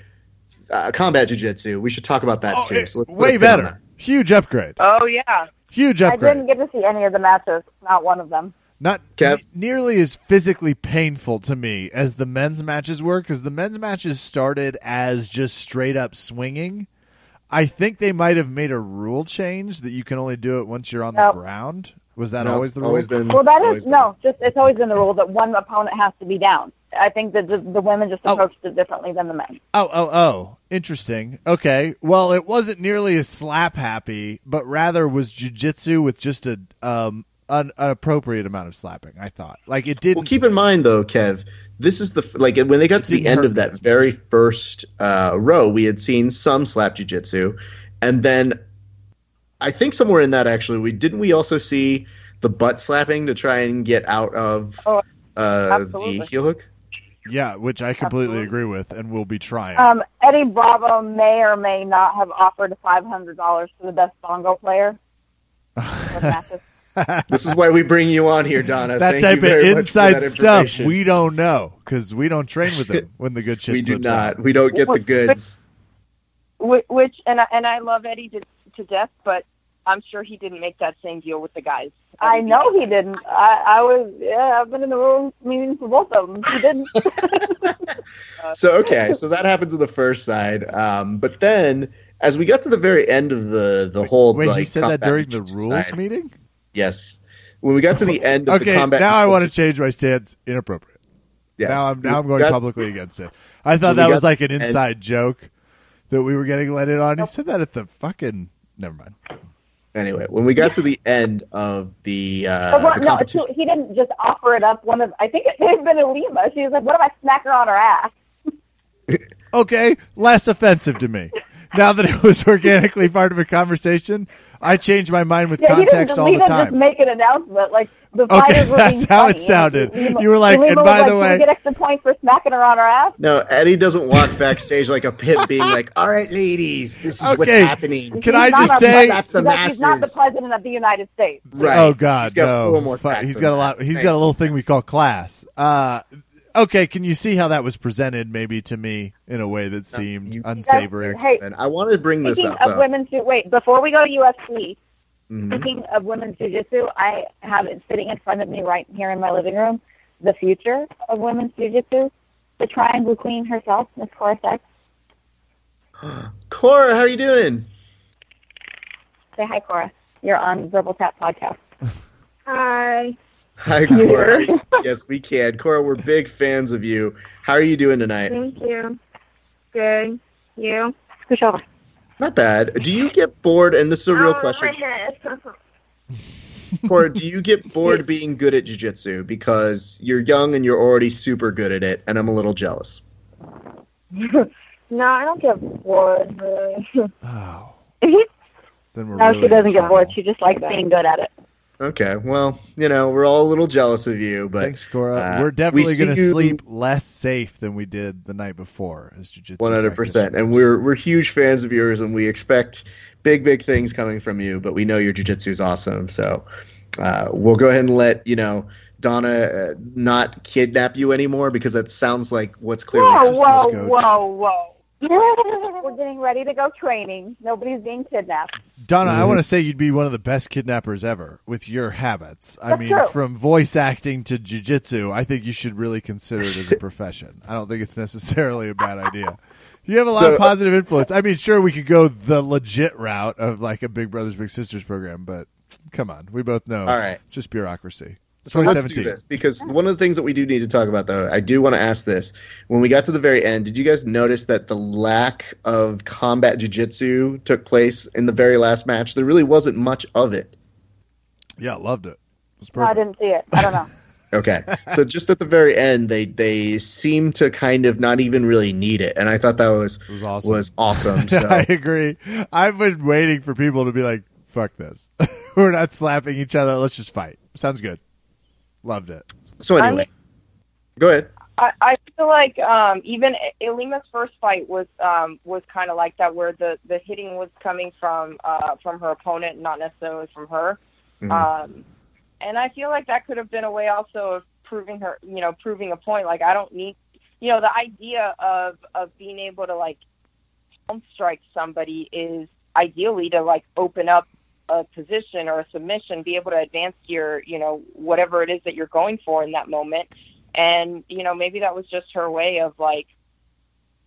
uh, combat jiu-jitsu. We should talk about that Oh, too. it- So let's way pin on better. Huge upgrade. Oh yeah. Huge upgrade. I didn't get to see any of the matches. Not one of them. Not Kev? ne- nearly as physically painful to me as the men's matches were, because the men's matches started as just straight up swinging. I think they might have made a rule change that you can only do it once you're on Nope. the ground. Was that No, always the rule? Always been. Well, that is always been. no. Just it's always been the rule that one opponent has to be down. I think that the, the women just Oh. approached it differently than the men. Oh, oh, oh. Interesting. Okay. Well, it wasn't nearly as slap happy, but rather was jujitsu with just a um an, an appropriate amount of slapping. I thought like it didn't. Well, keep in mind though, Kev, this is the like when they got to the end of that very first uh, row, we had seen some slap jujitsu, and then I think somewhere in that actually we didn't we also see the butt slapping to try and get out of Oh, uh, the Absolutely. heel hook. Yeah, which I completely Absolutely. agree with, and we'll be trying. Um, Eddie Bravo may or may not have offered five hundred dollars to the best bongo player. with Mathis. This is why we bring you on here, Donna. that Thank type you very of inside stuff we don't know because we don't train with them when the good shit we do slips not. out. We don't get the goods. Wh- which and I, and I love Eddie to, to death, but I'm sure he didn't make that same deal with the guys. I know he didn't. I, I was, yeah, I've been in the room meetings for both of them. He didn't. So okay, so that happens on the first side. Um, but then as we got to the very end of the the whole Wait, like he said that during the rules side- meeting. Yes. When we got to the end of the Okay, combat now I want to change my stance. Inappropriate. yes. Now I'm now I'm going got- publicly against it. I thought that was like an to the end- inside joke that we were getting let in on. He said that at the fucking. Never mind. Anyway, when we got to the end of the uh, But what- the no, competition, she- he didn't just offer it up. One of, I think it may have been Ilima. She was like, "What if I smack her on her ass?" Okay, less offensive to me. Now that it was organically part of a conversation, I change my mind with Yeah, he didn't, context all he the didn't just time. make an announcement like the Okay, fighters were that's being how it sounded. Ilima- You were like, Ilima and by like, the "Can way- get extra points for smacking her on her ass. no, Eddie doesn't walk backstage like a pimp, being like, "All right, ladies, this is what's happening." Can He's I just say- president. Slap some He's- He's not the president of the United States. Right. Oh God, He's got no. a little more. Fu- tact He's got a lot. He's Thank got a little thing we call class. Uh, okay, can you see how that was presented, maybe to me in a way that seemed you- unsavory? Hey, And I want to bring this Speaking up. of though. women's jiu- wait, before we go to UFC, Mhm. speaking of women's jiu-jitsu, I have it sitting in front of me right here in my living room, the future of women's jiu-jitsu, the Triangle Queen herself, Miss Cora Sex. Cora, how are you doing? Say hi, Cora. You're on Verbal Tap Podcast. Hi. Hi, Cora. yes, we can. Cora, we're big fans of you. How are you doing tonight? Thank you. Good. You? Scooch over. Not bad. Do you get bored? And this is a real Oh, question. my head. Cora, do you get bored being good at jiu-jitsu because you're young and you're already super good at it, and I'm a little jealous? no, I don't get bored. Really. Oh, then we're No, really she doesn't get bored. She just likes being good at it. Okay, well, you know, we're all a little jealous of you, but Thanks, Cora. uh, we're definitely see going to sleep less safe than we did the night before as jiu-jitsu. One hundred percent, and we're we're huge fans of yours, and we expect big big things coming from you. But we know your jujitsu is awesome, so uh, we'll go ahead and let you know Donna uh, not kidnap you anymore because that sounds like what's clearly. Whoa, whoa, Coach. whoa, whoa. We're getting ready to go training. Nobody's being kidnapped. Donna, I Mhm. want to say you'd be one of the best kidnappers ever with your habits. I That's mean, true. from voice acting to jujitsu, I think you should really consider it as a profession. I don't think it's necessarily a bad idea. You have a lot So- of positive influence. I mean, sure, we could go the legit route of like a Big Brothers Big Sisters program, but come on, we both know. All right. it's just bureaucracy. So let's do this because one of the things that we do need to talk about, though, I do want to ask this. When we got to the very end, did you guys notice that the lack of combat jujitsu took place in the very last match? There really wasn't much of it. Yeah, loved it. It was No, I didn't see it. I don't know. Okay, so just at the very end, they they seem to kind of not even really need it, and I thought that was was awesome. was awesome. So I agree. I've been waiting for people to be like, "Fuck this, we're not slapping each other. Let's just fight." Sounds good. Loved it. so anyway, go ahead. I, I feel like um, even Ilima's first fight was um, was kind of like that, where the, the hitting was coming from uh, from her opponent, not necessarily from her. Mhm. Um, and I feel like that could have been a way also of proving her, you know, proving a point. Like I don't need, you know, the idea of of being able to like home strike somebody is ideally to like open up a position or a submission, be able to advance your, you know, whatever it is that you're going for in that moment. And you know, maybe that was just her way of like,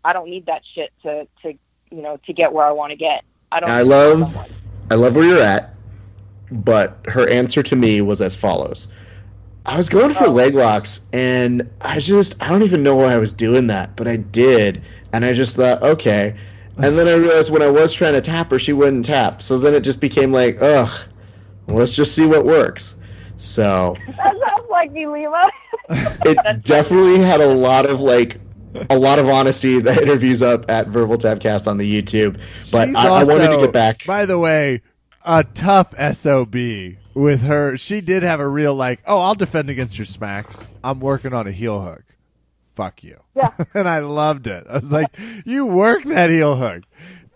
I don't need that shit to to you know to get where I want to get. I don't. I love- I love where you're at, but her answer to me was as follows. I was going for Oh. leg locks, and I just, I don't even know why I was doing that, but I did. And I just thought, okay. And then I realized when I was trying to tap her, she wouldn't tap. So then it just became like, ugh, let's just see what works. So That sounds like me, Lima. it definitely had a lot of like, a lot of honesty. The interviews up at Verbal Tapcast on the YouTube. But She's I, I wanted to get back. By the way, a tough sob with her. She did have a real like, oh, I'll defend against your smacks. I'm working on a heel hook. Fuck you. Yeah. and I loved it. I was like, you work that heel hook.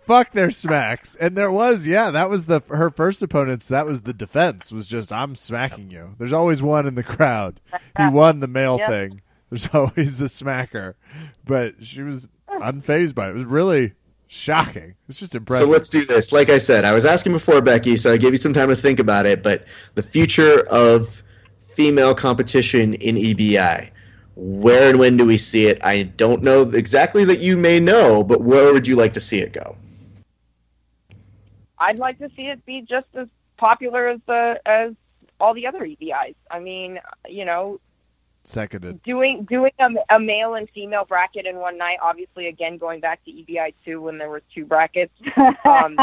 Fuck their smacks. And there was, yeah, that was the her first opponents. That was the defense. Was just I'm smacking you. There's always one in the crowd. He won the male Yep. thing. There's always a smacker, but she was unfazed by it. It was really shocking. It's just impressive. So let's do this. Like I said, I was asking before, Becky, so I gave you some time to think about it. But the future of female competition in EBI, where and when do we see it? I don't know exactly that you may know, but where would you like to see it go? I'd like to see it be just as popular as the as all the other EBIs. I mean, you know, Seconded. doing doing a, a male and female bracket in one night. Obviously, again going back to EBI two when there was two brackets, um,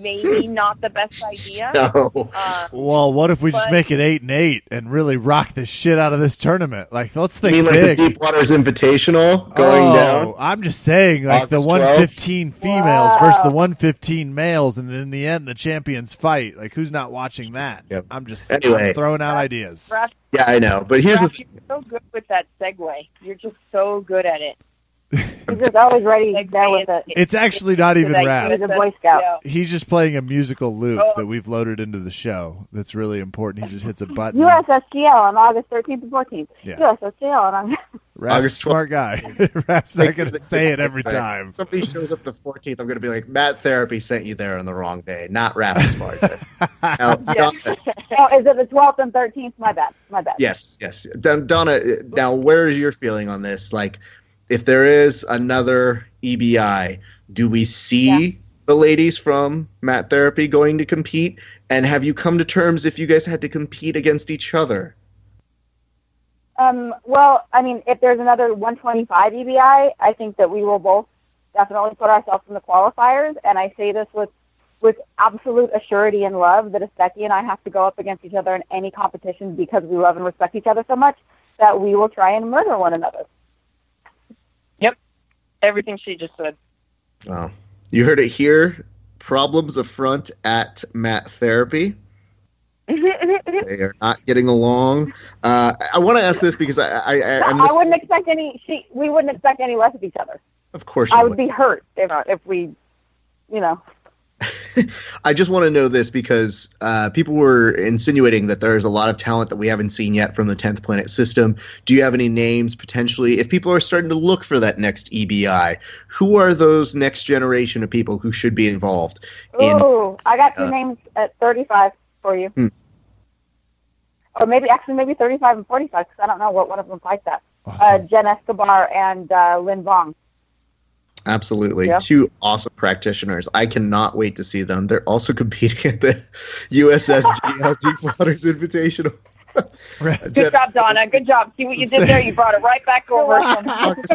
maybe not the best idea. No. Uh, Well, what if we just make it eight and eight and really rock the shit out of this tournament? Like, let's I think mean, like big. the Deep Waters Invitational going oh, down. I'm just saying, like August the 12th. 115 females Wow. versus the 115 males, and then in the end, the champions fight. Like, who's not watching that? Yep. I'm just Anyway. I'm throwing out ideas. Raph, Yeah, I know. But here's the Raph, you're so good with that segue. You're just so good at it. He's just always ready Like, there with it. It's actually not even Like, rap. He's a Boy Scout. He's just playing a musical loop Oh. that we've loaded into the show. That's really important. He just hits a button. USSGL on August 13th and 14th. Yeah. USSGL on Raph's a August smart guy. Raph's not going to say it every time. Somebody shows up the 14th, I'm going to be like, Mat Therapy sent you there on the wrong day, not Rap as far as that. Now, Yeah. Donna, Oh, is it the 12th and 13th? My bad. My bad. yes, yes. Donna, now where is your feeling on this? Like, if there is another EBI, do we see Yeah. the ladies from Mat Therapy going to compete? And have you come to terms if you guys had to compete against each other? Um, well, I mean, if there's another 125 EBI, I think that we will both definitely put ourselves in the qualifiers. And I say this with with absolute assurity and love that if Becky and I have to go up against each other in any competition because we love and respect each other so much, that we will try and murder one another. Everything she just said. Oh, you heard it here. Problems affront at Mat Therapy. They are not getting along. Uh, I want to ask this because I, I, I, I'm I wouldn't expect any. She, we wouldn't expect any less of each other. of course, you I would would. be hurt if if we, you know. I just want to know this because uh, people were insinuating that there's a lot of talent that we haven't seen yet from the 10th Planet system. Do you have any names potentially? If people are starting to look for that next EBI, who are those next generation of people who should be involved? in- Ooh, I got two uh, names at 35 for you. Hmm. Or maybe, actually, maybe 35 and 45, because I don't know what one of them fights at. Uh, Jen Escobar and uh, Lynn Vong. Absolutely. Yeah. Two awesome practitioners. I cannot wait to see them. They're also competing at the USSGL Deep Waters Invitational. Good job, Donna. Good job. See what you did there? You brought it right back You're over.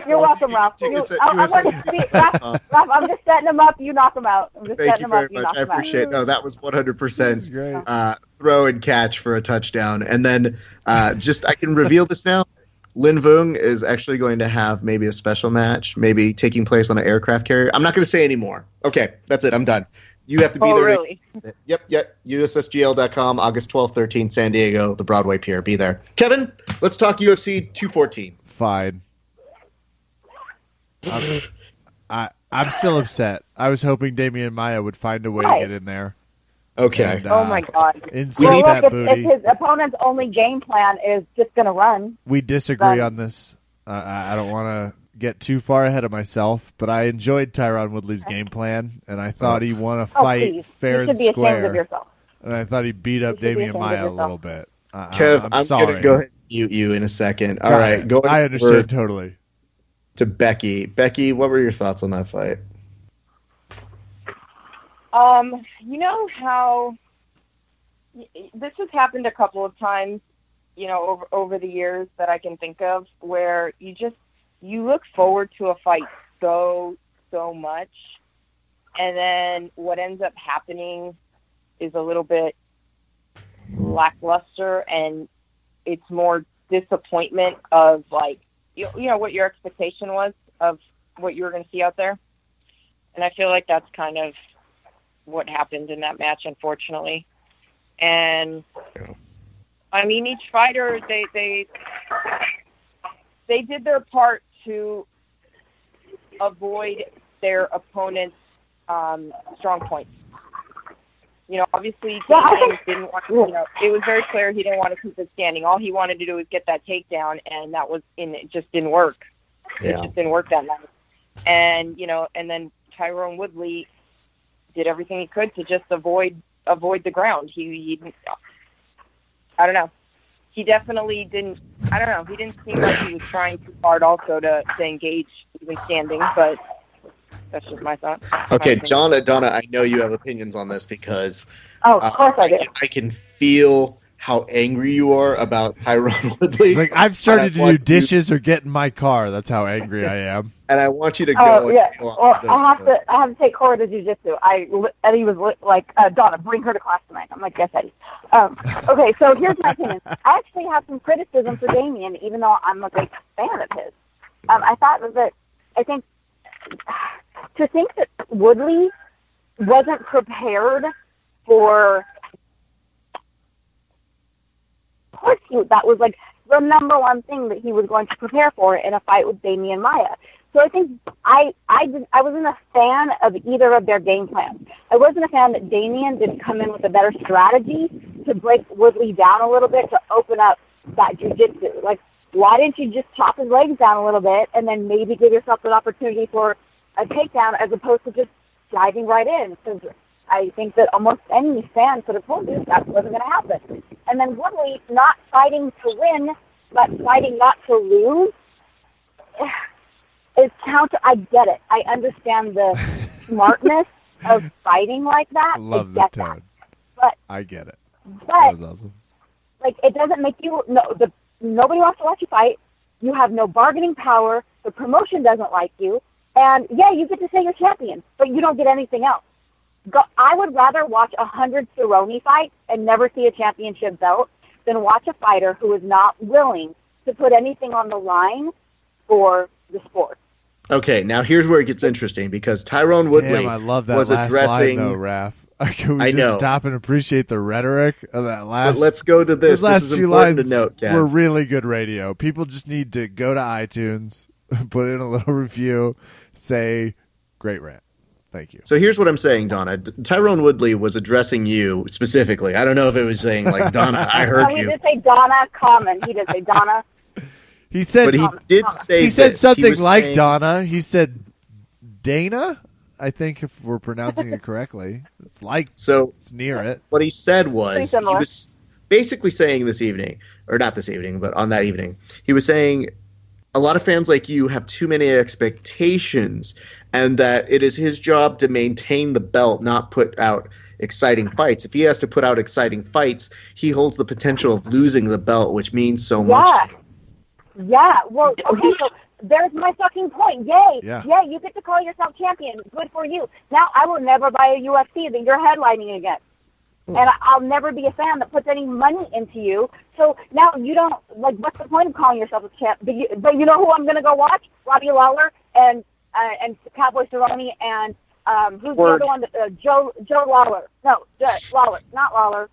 You're welcome, Ralph. You, I'm, I'm, USSG. see, Ralph, Ralph, I'm just setting them up. You knock them out. I'm just Thank setting you them very up. Much. knock I appreciate it. No, that was 100% This uh, throw and catch for a touchdown. And then uh, just I can reveal this now. Lin Vung is actually going to have maybe a special match, maybe taking place on an aircraft carrier. I'm not going to say anymore. Okay, that's it. I'm done. You have to be Oh, there. to- Yep, yep. USSGL.com, August 12th, 13th, San Diego, the Broadway Pier. Be there. Kevin, let's talk UFC 214. Fine. I'm, I I'm still upset. I was hoping Demian Maia would find a way Right. to get in there. Okay. And, Oh uh, my God. Insert Well, that look, if, booty. if his opponent's only game plan is just going to run, we disagree Done. on this. Uh, I I don't want to get too far ahead of myself, but I enjoyed Tyron Woodley's game plan, and I thought he won a oh, fight please. fair you and be ashamed of square, yourself. and I thought he beat up You Demian Maia a little bit. I, Kev, I'm, I'm, sorry. going to go ahead and mute you in a second. All go. right, it. going I over understand totally. to Becky. Becky, what were your thoughts on that fight? Um, you know how this has happened a couple of times, you know, over over the years that I can think of, where you just you look forward to a fight so so much, and then what ends up happening is a little bit lackluster, and it's more disappointment of like you, you know what your expectation was of what you were going to see out there, and I feel like that's kind of what happened in that match, unfortunately. And I mean, each fighter they they they did their part to avoid their opponent's um, strong points. You know, obviously, Yeah, I didn't want. To, you know, it was very clear he didn't want to keep it standing. All he wanted to do was get that takedown, and that was, and it just didn't work. It just didn't work that night. And you know, and then Tyron Woodley did everything he could to just avoid avoid the ground. He, he I don't know. He definitely didn't. I don't know. He didn't seem like he was trying too hard also to to engage even standing. But that's just my thought. my Okay, opinion. Donna, Donna, I know you have opinions on this because Oh, of uh, course I do. can, I can feel how angry you are about Tyron Woodley, It's like I've started to want do you- dishes or get in my car. That's how angry I am. and I want you to go. Oh and yeah. Well, this, I have but- to. I have to take Cora to jujitsu. I Eddie was li- like, uh, Donna, bring her to class tonight. I'm like, yes, Eddie. Um, okay, so here's my opinion. I actually have some criticism for Demian, even though I'm a big fan of his. Um, I thought that I think to think that Woodley wasn't prepared for. Of course, he, that was like the number one thing that he was going to prepare for in a fight with Demian Maia. So I think I I did, I wasn't a fan of either of their game plans. I wasn't a fan that Demian didn't come in with a better strategy to break Woodley down a little bit to open up that jujitsu. Like, why didn't you just chop his legs down a little bit and then maybe give yourself an opportunity for a takedown as opposed to just diving right in? Because I think that almost any fan could have told you that wasn't going to happen. And then Woodley not fighting to win, but fighting not to lose is counter. I get it. I understand the smartness of fighting like that. Love I the tone. But I get it. That was awesome. like it doesn't make you no the nobody wants to watch you fight. You have no bargaining power. The promotion doesn't like you, and yeah, you get to say you're champion, but you don't get anything else. Go, I would rather watch a hundred Cerrone fights and never see a championship belt than watch a fighter who is not willing to put anything on the line for the sport. Okay, now here's where it gets interesting because Tyron Woodley Damn, I love that was last addressing. line though, Raph. Can we I just know. stop and appreciate the rhetoric of that last? but let's go to this. Those last this is few lines to note, Ken. were really good radio. People just need to go to iTunes, put in a little review, say "Great rant." Thank you. So here's what I'm saying, Donna. Tyron Woodley was addressing you specifically. I don't know if it was saying like Donna, I No, heard he you, did say Donna Common. He did say Donna. He said but he did say he said something was like saying- Donna. He said Dana. I think if we're pronouncing it correctly, it's like So it's near it. what he said was he was basically saying this evening, or not this evening, but on that evening, he was saying a lot of fans like you have too many expectations, and that it is his job to maintain the belt, not put out exciting fights. If he has to put out exciting fights, he holds the potential of losing the belt, which means so much. Yeah. to. Yeah, well, okay, so there's my fucking point. Yay! Yeah. Yay, you get to call yourself champion. Good for you. Now I will never buy a UFC that you're headlining again. Hmm. And I- I'll never be a fan that puts any money into you. So now you don't like. What's the point of calling yourself a champ? But you, but you know who I'm gonna go watch? Robbie Lawler and uh, and Cowboy Cerrone and um, who's Word. the other one? That, uh, Joe Joe Lawler. No, Joe, Lawler, not Lawler.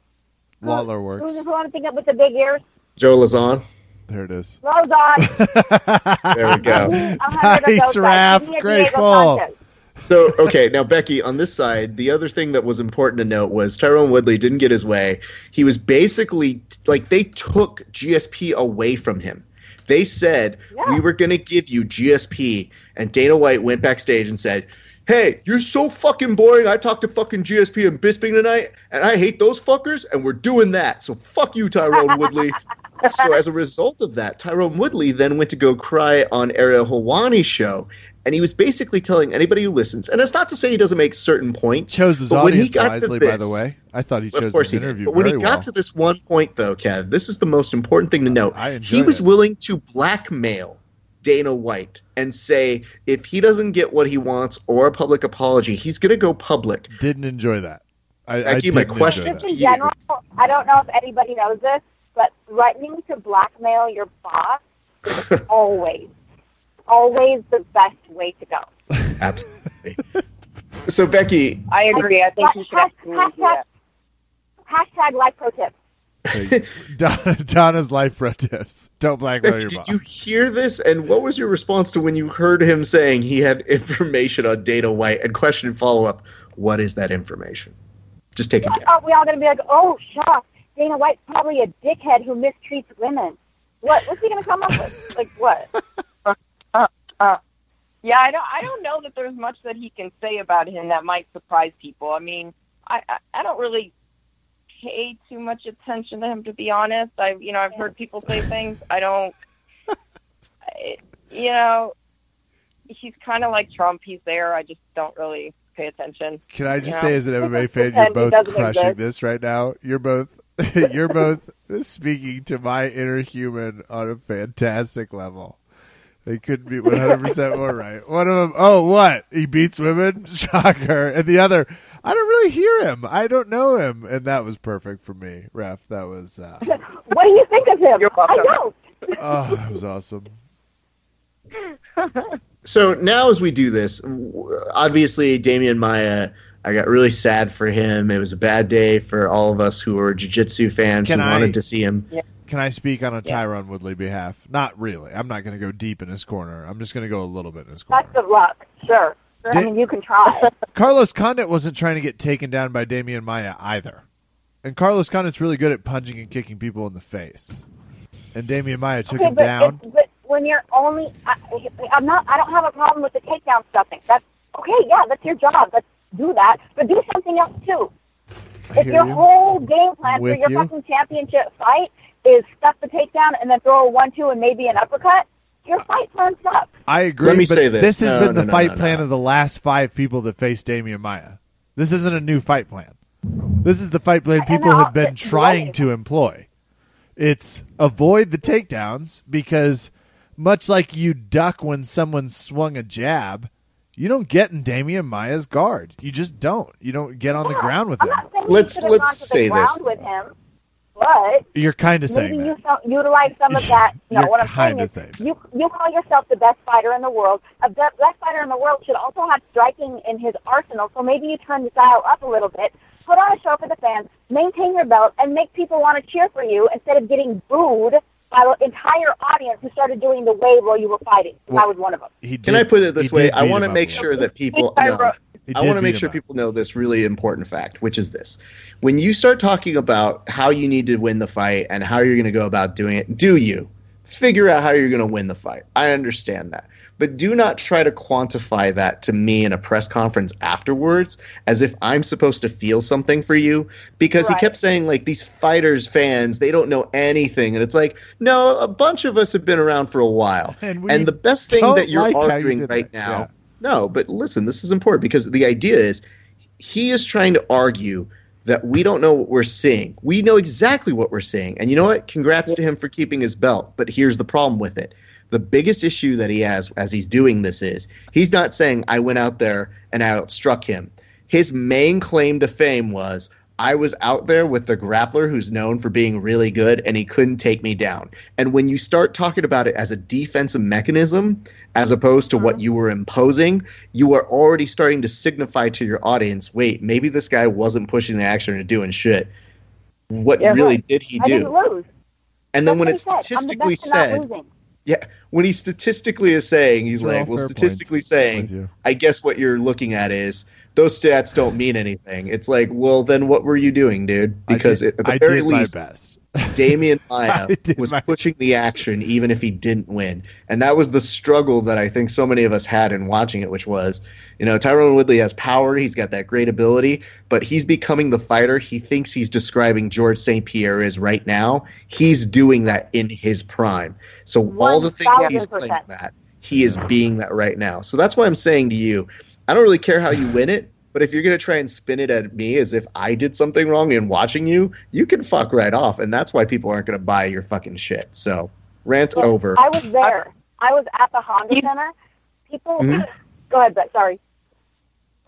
Who- Lawler works. Who's the one I'm thinking with the big ears? Joe Lauzon. There it is. Rose on. There we go. A hundred of nice. Raph. Give me a Great ball. Sanchez. So okay, now Becky, on this side, the other thing that was important to note was Tyron Woodley didn't get his way. He was basically like they took GSP away from him. They said Yeah. we were going to give you GSP, and Dana White went backstage and said, "Hey, you're so fucking boring. I talked to fucking GSP and Bisping tonight, and I hate those fuckers, and we're doing that. So fuck you, Tyron Woodley." so as a result of that, Tyron Woodley then went to go cry on Ariel Helwani's show, and he was basically telling anybody who listens, and it's not to say he doesn't make certain points. Chose his but when he audience got to wisely, by the way. I thought he chose Of course his he did. interview But when he got well. to this one point, though, Kev, this is the most important thing to note. I He was it. willing to blackmail Dana White and say if he doesn't get what he wants or a public apology, he's going to go public. Didn't enjoy that. I, I Becky, my question- Just in general, I don't know if anybody knows this, but threatening to blackmail your boss is always, always the best way to go. Absolutely. so, Becky, I agree. I think you should Hashtag- absolutely. Hashtag life pro tip. Don- Donna's life pro tips. Don't blackmail your Did boss. you hear this? And what was your response to when you heard him saying he had information on Dana White? And question and follow up: What is that information? Just take a guess. Are we all gonna be like, oh, shucks, Dana White's probably a dickhead who mistreats women? What? What's he gonna come up with? Like what? Uh, yeah, I don't. I don't know that there's much that he can say about him that might surprise people. I mean, I I, I don't really pay too much attention to him to be honest. I you know I've heard people say things. I don't. I, you know, he's kind of like Trump. He's there. I just don't really pay attention. Can I just say, as an MMA fan, you're both crushing exist. this right now. You're both, you're both speaking to my inner human on a fantastic level. They couldn't be 100 percent more right. One of them, oh, what? He beats women, shocker, and the other, I don't really hear him. I don't know him, and that was perfect for me, ref. That was, uh, What do you think of him? You're I welcome. don't. oh, that was awesome. So now, as we do this, obviously Demian Maia, I got really sad for him. It was a bad day for all of us who were jiu-jitsu fans Can who I- wanted to see him. Can I speak on a Yeah. Tyron Woodley behalf? Not really. I'm not going to go deep in his corner. I'm just going to go a little bit in his corner. Best of luck. Sure. I mean, you can try. Carlos Condit wasn't trying to get taken down by Demian Maia either. And Carlos Condit's really good at punching and kicking people in the face. And Demian Maia took okay, him down. It, but when you're only, I, I'm not. I don't have a problem with the takedown stuffing. That's okay. Yeah, that's your job. Let's do that. But do something else too. If your you. whole game plan With for your you. fucking championship fight is stuff the takedown and then throw a one-two and maybe an uppercut, your fight plan sucks. I agree. Let me but say this. This has No, been no, the no, fight no, plan no. of the last five people that faced Demian Maia. This isn't a new fight plan. This is the fight plan people have been trying to employ. It's avoid the takedowns because much like you duck when someone swung a jab, you don't get in Demian Maia's guard. You just don't. You don't get on the ground with I'm him. not Let's- you should have let's gone to the say this. with him, but You're kind of saying maybe you that. some, utilize some of that. No, You're what I'm saying is saying you you call yourself the best fighter in the world. A be- best fighter in the world should also have striking in his arsenal. So maybe you turn the dial up a little bit, put on a show for the fans, maintain your belt, and make people want to cheer for you instead of getting booed by the entire audience who started doing the wave while you were fighting. Well, I was one of them. He Can I put it this way? I want to make sure that people know. Wrote- He I want to make sure up. people know this really important fact, which is this. When you start talking about how you need to win the fight and how you're going to go about doing it, do you? Figure out how you're going to win the fight. I understand that. But do not try to quantify that to me in a press conference afterwards as if I'm supposed to feel something for you because Right. he kept saying like these fighters fans, they don't know anything and it's like, no, a bunch of us have been around for a while. And and the best thing that you're like how you arguing right that. now Yeah. No, but listen, this is important because the idea is he is trying to argue that we don't know what we're seeing. We know exactly what we're seeing. And you know what? Congrats to him for keeping his belt. But here's the problem with it. The biggest issue that he has as he's doing this is he's not saying, I went out there and I outstruck him. His main claim to fame was, I was out there with the grappler who's known for being really good and he couldn't take me down. And when you start talking about it as a defensive mechanism, as opposed to what uh-huh. you were imposing, you are already starting to signify to your audience, wait, maybe this guy wasn't pushing the action or doing shit. What Yeah, really right. did he I didn't do? lose. And then That's when what it's he. I'm the statistically best at not said, yeah, when he statistically is saying, he's These are like, well, statistically saying. I guess what you're looking at is those stats don't mean anything. It's like, well, then what were you doing, dude? Because I did, at the I very did least, my best. Demian Maia was my- pushing the action even if he didn't win. And that was the struggle that I think so many of us had in watching it, which was, you know, Tyron Woodley has power, he's got that great ability, but he's becoming the fighter he thinks he's describing George St. Pierre is right now. He's doing that in his prime. So all the things he's 1000%. playing that, he is being that right now. So that's why I'm saying to you, I don't really care how you win it. But if you're gonna try and spin it at me as if I did something wrong in watching you, you can fuck right off, and that's why people aren't gonna buy your fucking shit. So rant Yeah, over. I was there. I was at the Honda You- Center. People, Mhm. go ahead, but sorry.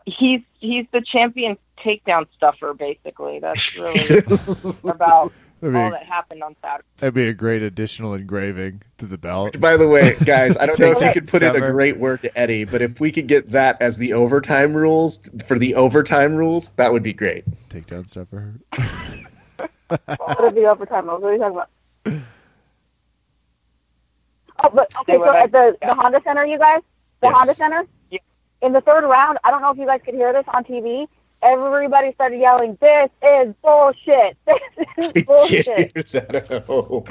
He's he's the champion takedown stuffer. Basically, that's really about That'd all be, that happened on Saturday. that'd be a great additional engraving to the belt. By the way, guys, I don't know if you could put in a great word to Eddie, but if we could get that as the overtime rules for the overtime rules, that would be great. Takedown stuffer. what are the overtime rules? What are you talking about? Oh, but okay, so at the, the Honda Center, you guys, the Yes. Honda Center, Yeah. in the third round, I don't know if you guys could hear this on TV. Everybody started yelling, "This is bullshit! This is bullshit!" did hear that at home.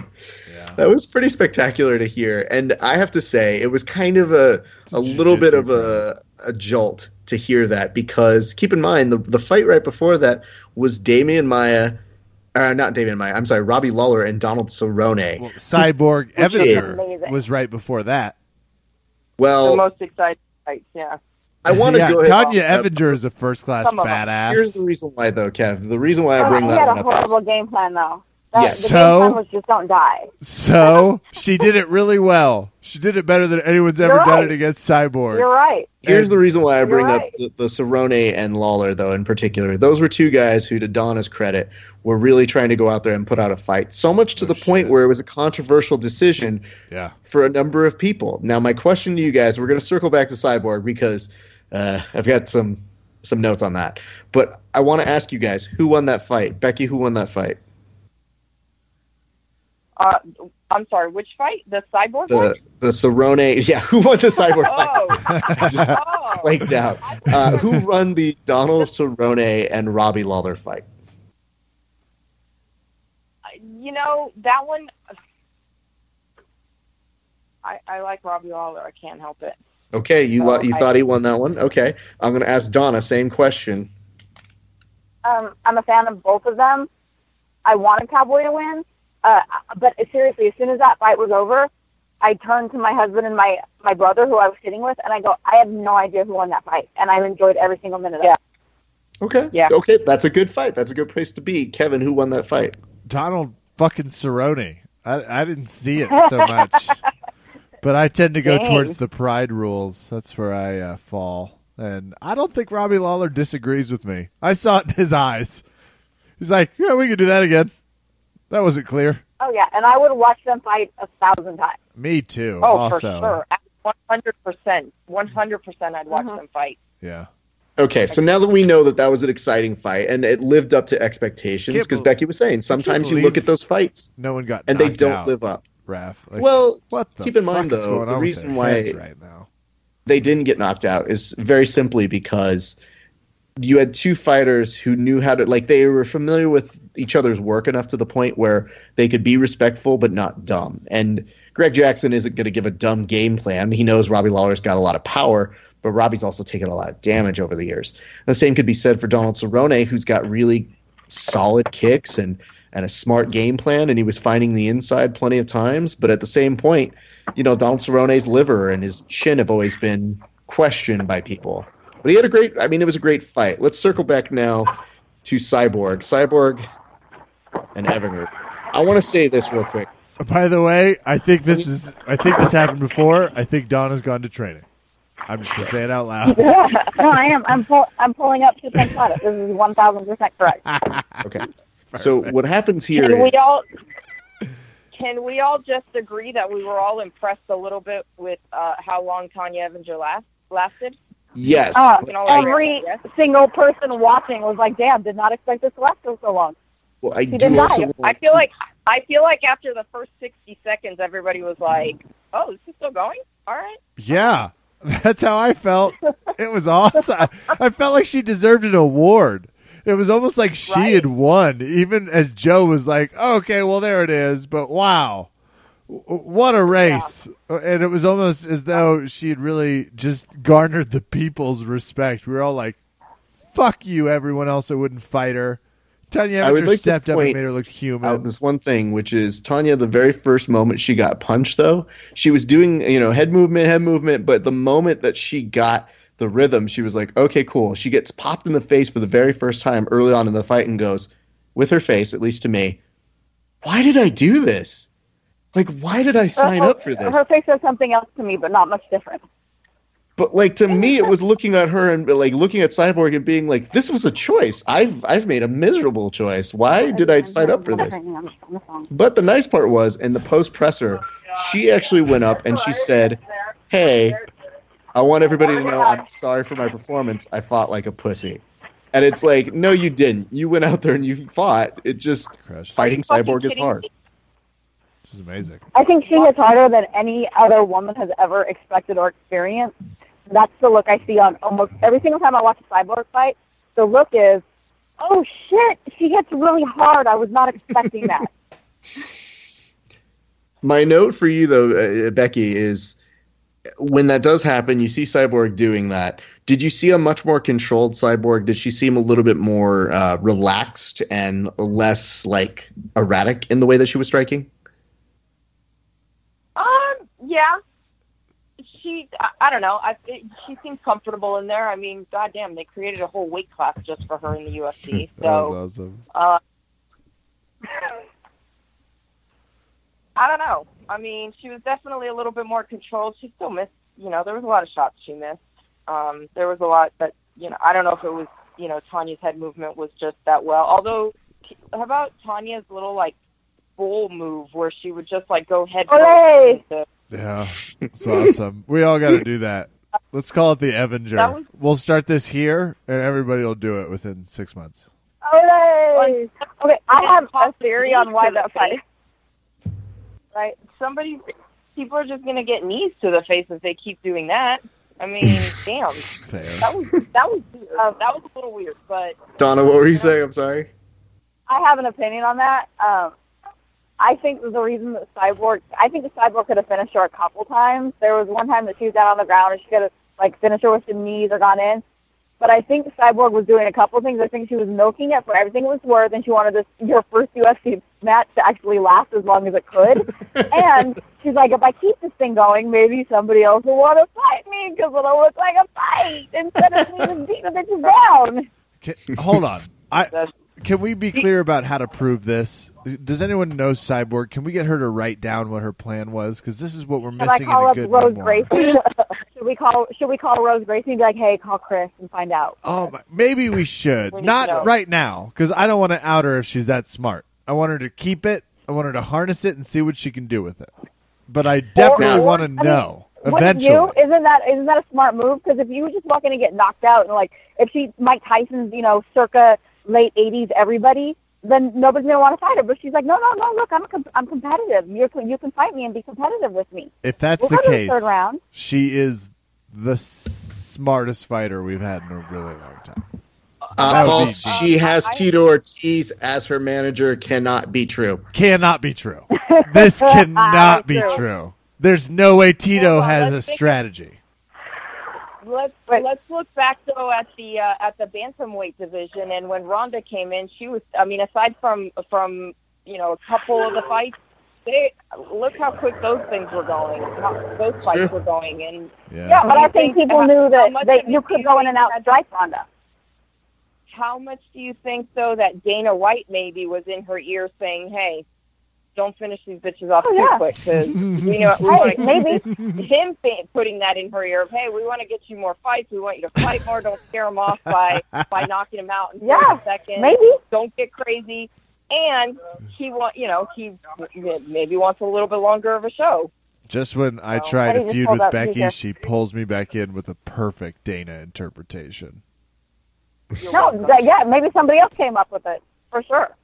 Yeah. That was pretty spectacular to hear, and I have to say it was kind of a It's a little bit of a, a jolt to hear that because keep in mind the the fight right before that was Demian Maia, uh, not Demian Maia. I'm sorry, Robbie Lawler and Donald Cerrone. Well, Cyborg Evinger amazing. was right before that. Well, the Well, most exciting fights. Yeah. I want to yeah, go ahead. Tonya Evinger is a first class badass. Here's the reason why, though, Kev. The reason why I Oh, bring he that had a one up is horrible game plan, though. That, Yes. The So- game plan was just don't die. So she did it really well. She did it better than anyone's ever You're done right. it against Cyborg. You're right. Here's the reason why I bring You're up the, the Cerrone and Lawler, though, in particular. Those were two guys who, to Donna's credit, were really trying to go out there and put out a fight. So much to Oh, the point where it was a controversial decision Yeah. for a number of people. Now, my question to you guys, we're going to circle back to Cyborg because uh, I've got some some notes on that. But I want to ask you guys, who won that fight? Becky, who won that fight? Uh, I'm sorry. Which fight? The cyborg one? The the Cerrone, yeah, who won the Cyborg fight? Oh. Just oh. blanked out. Uh, who won the Donald Cerrone and Robbie Lawler fight? You know that one. I I like Robbie Lawler. I can't help it. Okay, you Oh, lo- you I- thought he won that one. Okay, I'm going to ask Donna same question. Um, I'm a fan of both of them. I wanted Cowboy to win, uh, but seriously, as soon as that fight was over, I turned to my husband and my my brother, who I was sitting with, and I go, "I have no idea who won that fight," and I enjoyed every single minute of Yeah. it. Okay, Yeah. okay, that's a good fight. That's a good place to be. Kevin, who won that fight? Donald fucking Cerrone. I, I didn't see it so much. But I tend to go Dang. towards the pride rules. That's where I uh, fall. And I don't think Robbie Lawler disagrees with me. I saw it in his eyes. He's like, yeah, we could do that again. That wasn't clear. Oh yeah, and I would watch them fight a thousand times. Me too. Oh, also. for sure. One hundred percent. One hundred percent. I'd watch Mhm. them fight. Yeah. Okay, so now that we know that that was an exciting fight and it lived up to expectations, because bel- Becky was saying sometimes you look at those fights No one got and they don't out, live up. Raph. Like, well, what keep in mind, though, the reason why- right now. they didn't get knocked out is very simply because you had two fighters who knew how to like they were familiar with each other's work enough to the point where they could be respectful but not dumb. And Greg Jackson isn't going to give a dumb game plan. He knows Robbie Lawler's got a lot of power, but Robbie's also taken a lot of damage over the years. The same could be said for Donald Cerrone, who's got really solid kicks and and a smart game plan, and he was finding the inside plenty of times. But at the same point, you know, Donald Cerrone's liver and his chin have always been questioned by people. But he had a great, I mean, it was a great fight. Let's circle back now to Cyborg. Cyborg and Evinger. I want to say this real quick. By the way, I think this is. I think this happened before. I think Donna's gone to training. I'm just gonna say it out loud. no, I am. I'm pull, I'm pulling up to think about it. This is one thousand percent correct. Okay. So what happens here Can we all? Can we all just agree that we were all impressed a little bit with uh, how long Tonya Evinger last lasted? yes. Uh, We can all every agree, yes? single person watching was like, "Damn, did not expect this to last for so long." well, I didn't do die. also I feel to- like I feel like after the first sixty seconds, everybody was like, "Oh, this is still going. All right." Yeah, that's how I felt. It was awesome. I felt like she deserved an award. It was almost like she Right. had won, even as Joe was like, oh, "Okay, well there it is." But wow, what a race! Uh, and it was almost as though she had really just garnered the people's respect. We were all like, "Fuck you!" Everyone else that wouldn't fight her. Tonya I would Evinger like to stepped up and point made her look human. out this one thing, which is Tonya. The very first moment she got punched, though, she was doing you know head movement, head movement, but the moment that she got the rhythm, she was like, okay, cool. She gets popped in the face for the very first time early on in the fight and goes, with her face, at least to me, why did I do this? Like, why did I sign her, up for this? Her face says something else to me, but not much different. But like to me, it was looking at her and like looking at Cyborg and being like, "This was a choice. I've I've made a miserable choice. Why did I sign up for this?" But the nice part was in the post presser, she actually went up and she said, "Hey, I want everybody to know I'm sorry for my performance. I fought like a pussy." And it's like, no, you didn't. You went out there and you fought. It just Crushed. fighting Cyborg is hard. me? Which is amazing. I think she hits harder than any other woman has ever expected or experienced. That's the look I see on almost every single time I watch a cyborg fight. The look is, oh shit, she hits really hard. I was not expecting that. My note for you though, uh, Becky, is when that does happen, you see Cyborg doing that. Did you see a much more controlled Cyborg? Did she seem a little bit more uh, relaxed and less like erratic in the way that she was striking? Um, yeah. She, I, I don't know. I it, she seems comfortable in there. I mean, goddamn, they created a whole weight class just for her in the UFC. That was So, awesome. uh, I don't know. I mean, she was definitely a little bit more controlled. She still missed. You know, there was a lot of shots she missed. Um, there was a lot that you know. I don't know if it was you know Tonya's head movement was just that well. Although, how about Tonya's little like bull move where she would just like go head first Hooray! into Yeah, it's awesome. We all got to do that. Let's call it the Avenger. Was- we'll start this here, and everybody will do it within six months. Hooray! Okay, I have a theory on why that fight. Right? Somebody, people are just gonna get knees to the face if they keep doing that. I mean, damn, Fair. that was that was. Uh, that was a little weird, but Donna, what were you saying? I'm sorry. I have an opinion on that. Um, I think the reason that Cyborg, I think the Cyborg could have finished her a couple times. There was one time that she was down on the ground and she could have like finished her with some knees or gone in. But I think Cyborg was doing a couple things. I think she was milking it for everything it was worth, and she wanted this your first UFC match to actually last as long as it could. and she's like, if I keep this thing going, maybe somebody else will want to fight me because it'll look like a fight instead of me just beating the bitches down. Can, hold on. I can we be clear about how to prove this? Does anyone know Cyborg? Can we get her to write down what her plan was? Because this is what we're Should I missing in a up good Rose memoir. Gracie? Should we call Should we call Rose Gracie and be like, "Hey, call Chris and find out"? Oh, my- maybe we should. We Not right now, because I don't want to out her if she's that smart. I want her to keep it. I want her to harness it and see what she can do with it. But I definitely want to I mean, know eventually. you? Isn't that isn't that a smart move? Because if you just walk in and get knocked out, and like if she Mike Tyson's, you know, circa late '80s, everybody, then nobody's gonna want to fight her. But she's like, no, no, no. Look, I'm a com- I'm competitive. You you can fight me and be competitive with me. If that's We'll the to the case, third round. she is the smartest fighter we've had in a really long time. Uh, false. be- she has I- Tito Ortiz as her manager. Cannot be true. Cannot be true. This cannot be True. true. There's no way Tito Hold on, has a let's think- strategy. let's Wait. let's look back though at the uh, at the bantamweight division, and when Ronda came in, she was. I mean, aside from from you know a couple of the fights, they look how quick those things were going. How those fights True. were going, and Yeah. Yeah, but I think think people knew that much that you could go in and think out that- strike Ronda. how much do you think though that Dana White maybe was in her ear saying, "Hey, don't finish these bitches off Oh, too yeah. quick," because we know we Hey, want to maybe. him putting that in her ear of, hey, we want to get you more fights. We want you to fight more. Don't scare them off by by knocking them out in Yeah, 30 seconds. Maybe. Don't get crazy. And he want, you know, he maybe wants a little bit longer of a show. Just when I try to feud with Becky, she pulls me back in with a perfect Dana interpretation. No, yeah, maybe somebody else came up with it for sure.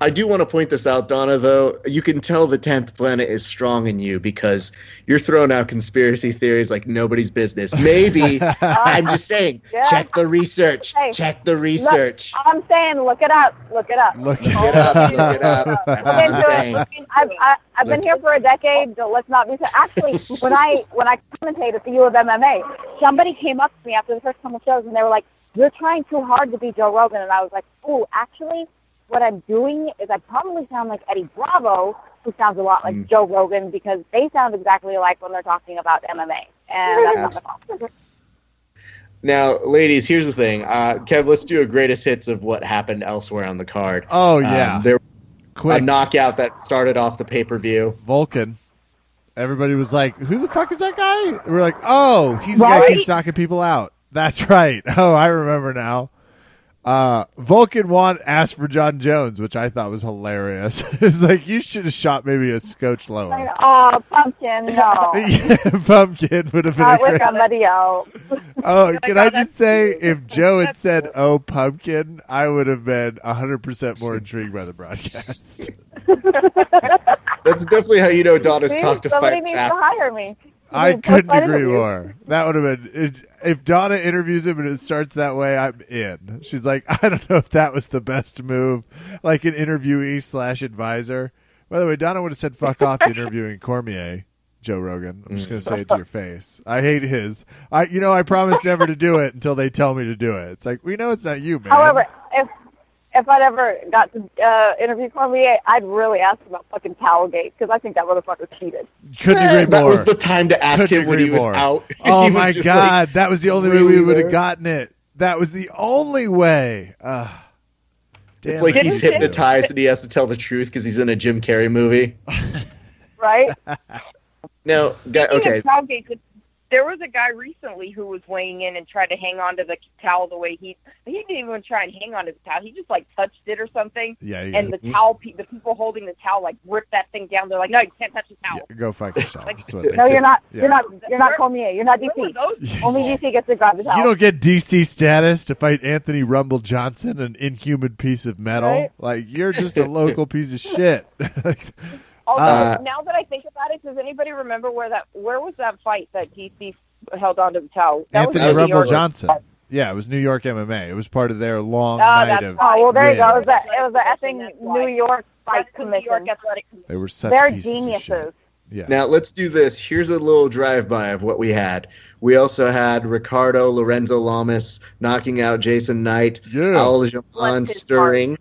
I do want to point this out, Donna, though. You can tell the 10th planet is strong in you because you're throwing out conspiracy theories like nobody's business. Maybe, I'm just saying, Yeah. check the research. Hey, check the research. I'm saying, look it up. Look it up. Look Look it up. Look it up. That's what I'm saying. I've I, I've been here for a decade. So let's not be. So actually, when I when I commentated at the U of MMA, somebody came up to me after the first couple shows and they were like, "You're trying too hard to be Joe Rogan," and I was like, "Oh, actually, what I'm doing is I probably sound like Eddie Bravo, who sounds a lot like Mm. Joe Rogan because they sound exactly alike when they're talking about MMA." And that's not the fault. Now, ladies, here's the thing. Uh, Kev, let's do a greatest hits of what happened elsewhere on the card. Oh Um, yeah, there quick a knockout that started off the pay per view. Volkan. Everybody was like, "Who the fuck is that guy?" We're like, "Oh, he's the guy who keeps knocking people out." That's right. Oh, I remember now. Uh, Volkan want asked for Jon Jones, which I thought was hilarious. it's like you should have shot maybe a scotch lower. Oh, pumpkin, no. yeah, Pumpkin would have been Not a with great. somebody else. Oh, can I just say, cute. if Joe had said "Oh, pumpkin," I would have been hundred percent more intrigued by the broadcast. That's definitely how you know Donna's See, talked to somebody needs after. to hire me. I couldn't agree interview. more. That would have been if Donna interviews him and it starts that way. I'm in. She's like, I don't know if that was the best move, like an interviewee slash advisor. By the way, Donna would have said "fuck off" to interviewing Cormier, Joe Rogan. I'm just gonna say it to your face. I hate his. I, you know, I promised never to do it until they tell me to do it. It's like we know it's not you, man. However, if if I'd ever got to uh, interview Cormier, I'd really ask him about fucking Towelgate because I think that motherfucker cheated. couldn't agree that was the time to ask Couldn't him when he agree was out. Oh was my god, like, that was the only way we would have gotten it. That was the only way. Uh, it's like he's Didn't- hypnotized and he has to tell the truth because he's in a Jim Carrey movie. Right? Now, okay, of Towelgate, th- there was a guy recently who was weighing in and tried to hang on to the towel the way he he didn't even try and hang on to the towel. He just like touched it or something, Yeah, you and gotta- the mm. towel pe- the people holding the towel like ripped that thing down. They're like, no, you can't touch the towel. yeah, go fuck yourself. Like- That's what they No, said. you're not. Yeah. You're not. You're not Cormier. You're not DC. Only DC gets to grab the towel. You don't get DC status to fight Anthony Rumble Johnson, an inhuman piece of metal. Right. Like you're just a local piece of shit. Like, Although Uh, now that I think about it, does anybody remember where that where was that fight that DC held onto the towel? That Anthony was Rumble York. Johnson. Yeah, it was New York MMA. It was part of their long Oh, night of. Oh well, there you go. It was wins. the, it was the effing That's. New York Fight That's New York Commission. Athletic They were such They're pieces of shit. geniuses. Yeah. now let's do this. Here's a little drive-by of what we had. We also had Ricardo Lorenzo Lamas knocking out Jason Knight, Yeah. Aljamain Bless his Sterling,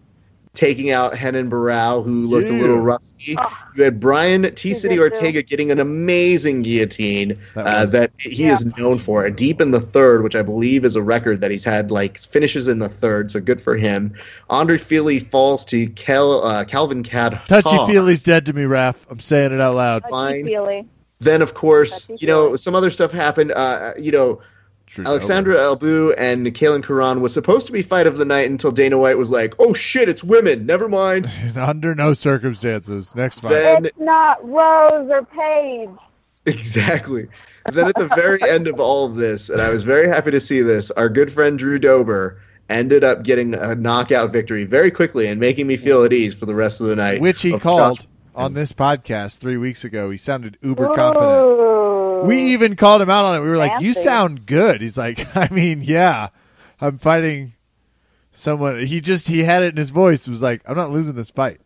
taking out Renan Barao, who looked Yeah. a little rusty. Oh. You had Brian T. City. Ortega getting an amazing guillotine That uh, that he Yeah. is known for. A deep in the third, which I believe is a record that he's had like finishes in the third, so good for him. Andre Fili falls to Kel, uh, Calvin Cad. Touchy feely's dead to me, Raf. I'm saying it out loud. Fine. Feely. Then, of course, Touchy you know, some other stuff happened. Uh, you know, True Alexandra Albu and Kailin Curran was supposed to be fight of the night until Dana White was like, "Oh shit, it's women. Never mind." Under no circumstances. Next fight. Then It's not Rose or Paige. exactly. Then at the very end of all of this, and I was very happy to see this, our good friend Drew Dober ended up getting a knockout victory very quickly and making me feel at ease for the rest of the night. Which he called Josh- on this podcast three weeks ago. He sounded uber confident. Ooh. We oh. even called him out on it. We were like, "You sound good." He's like, "I mean, yeah, I'm fighting someone." He just he had it in his voice. It was like, "I'm not losing this fight."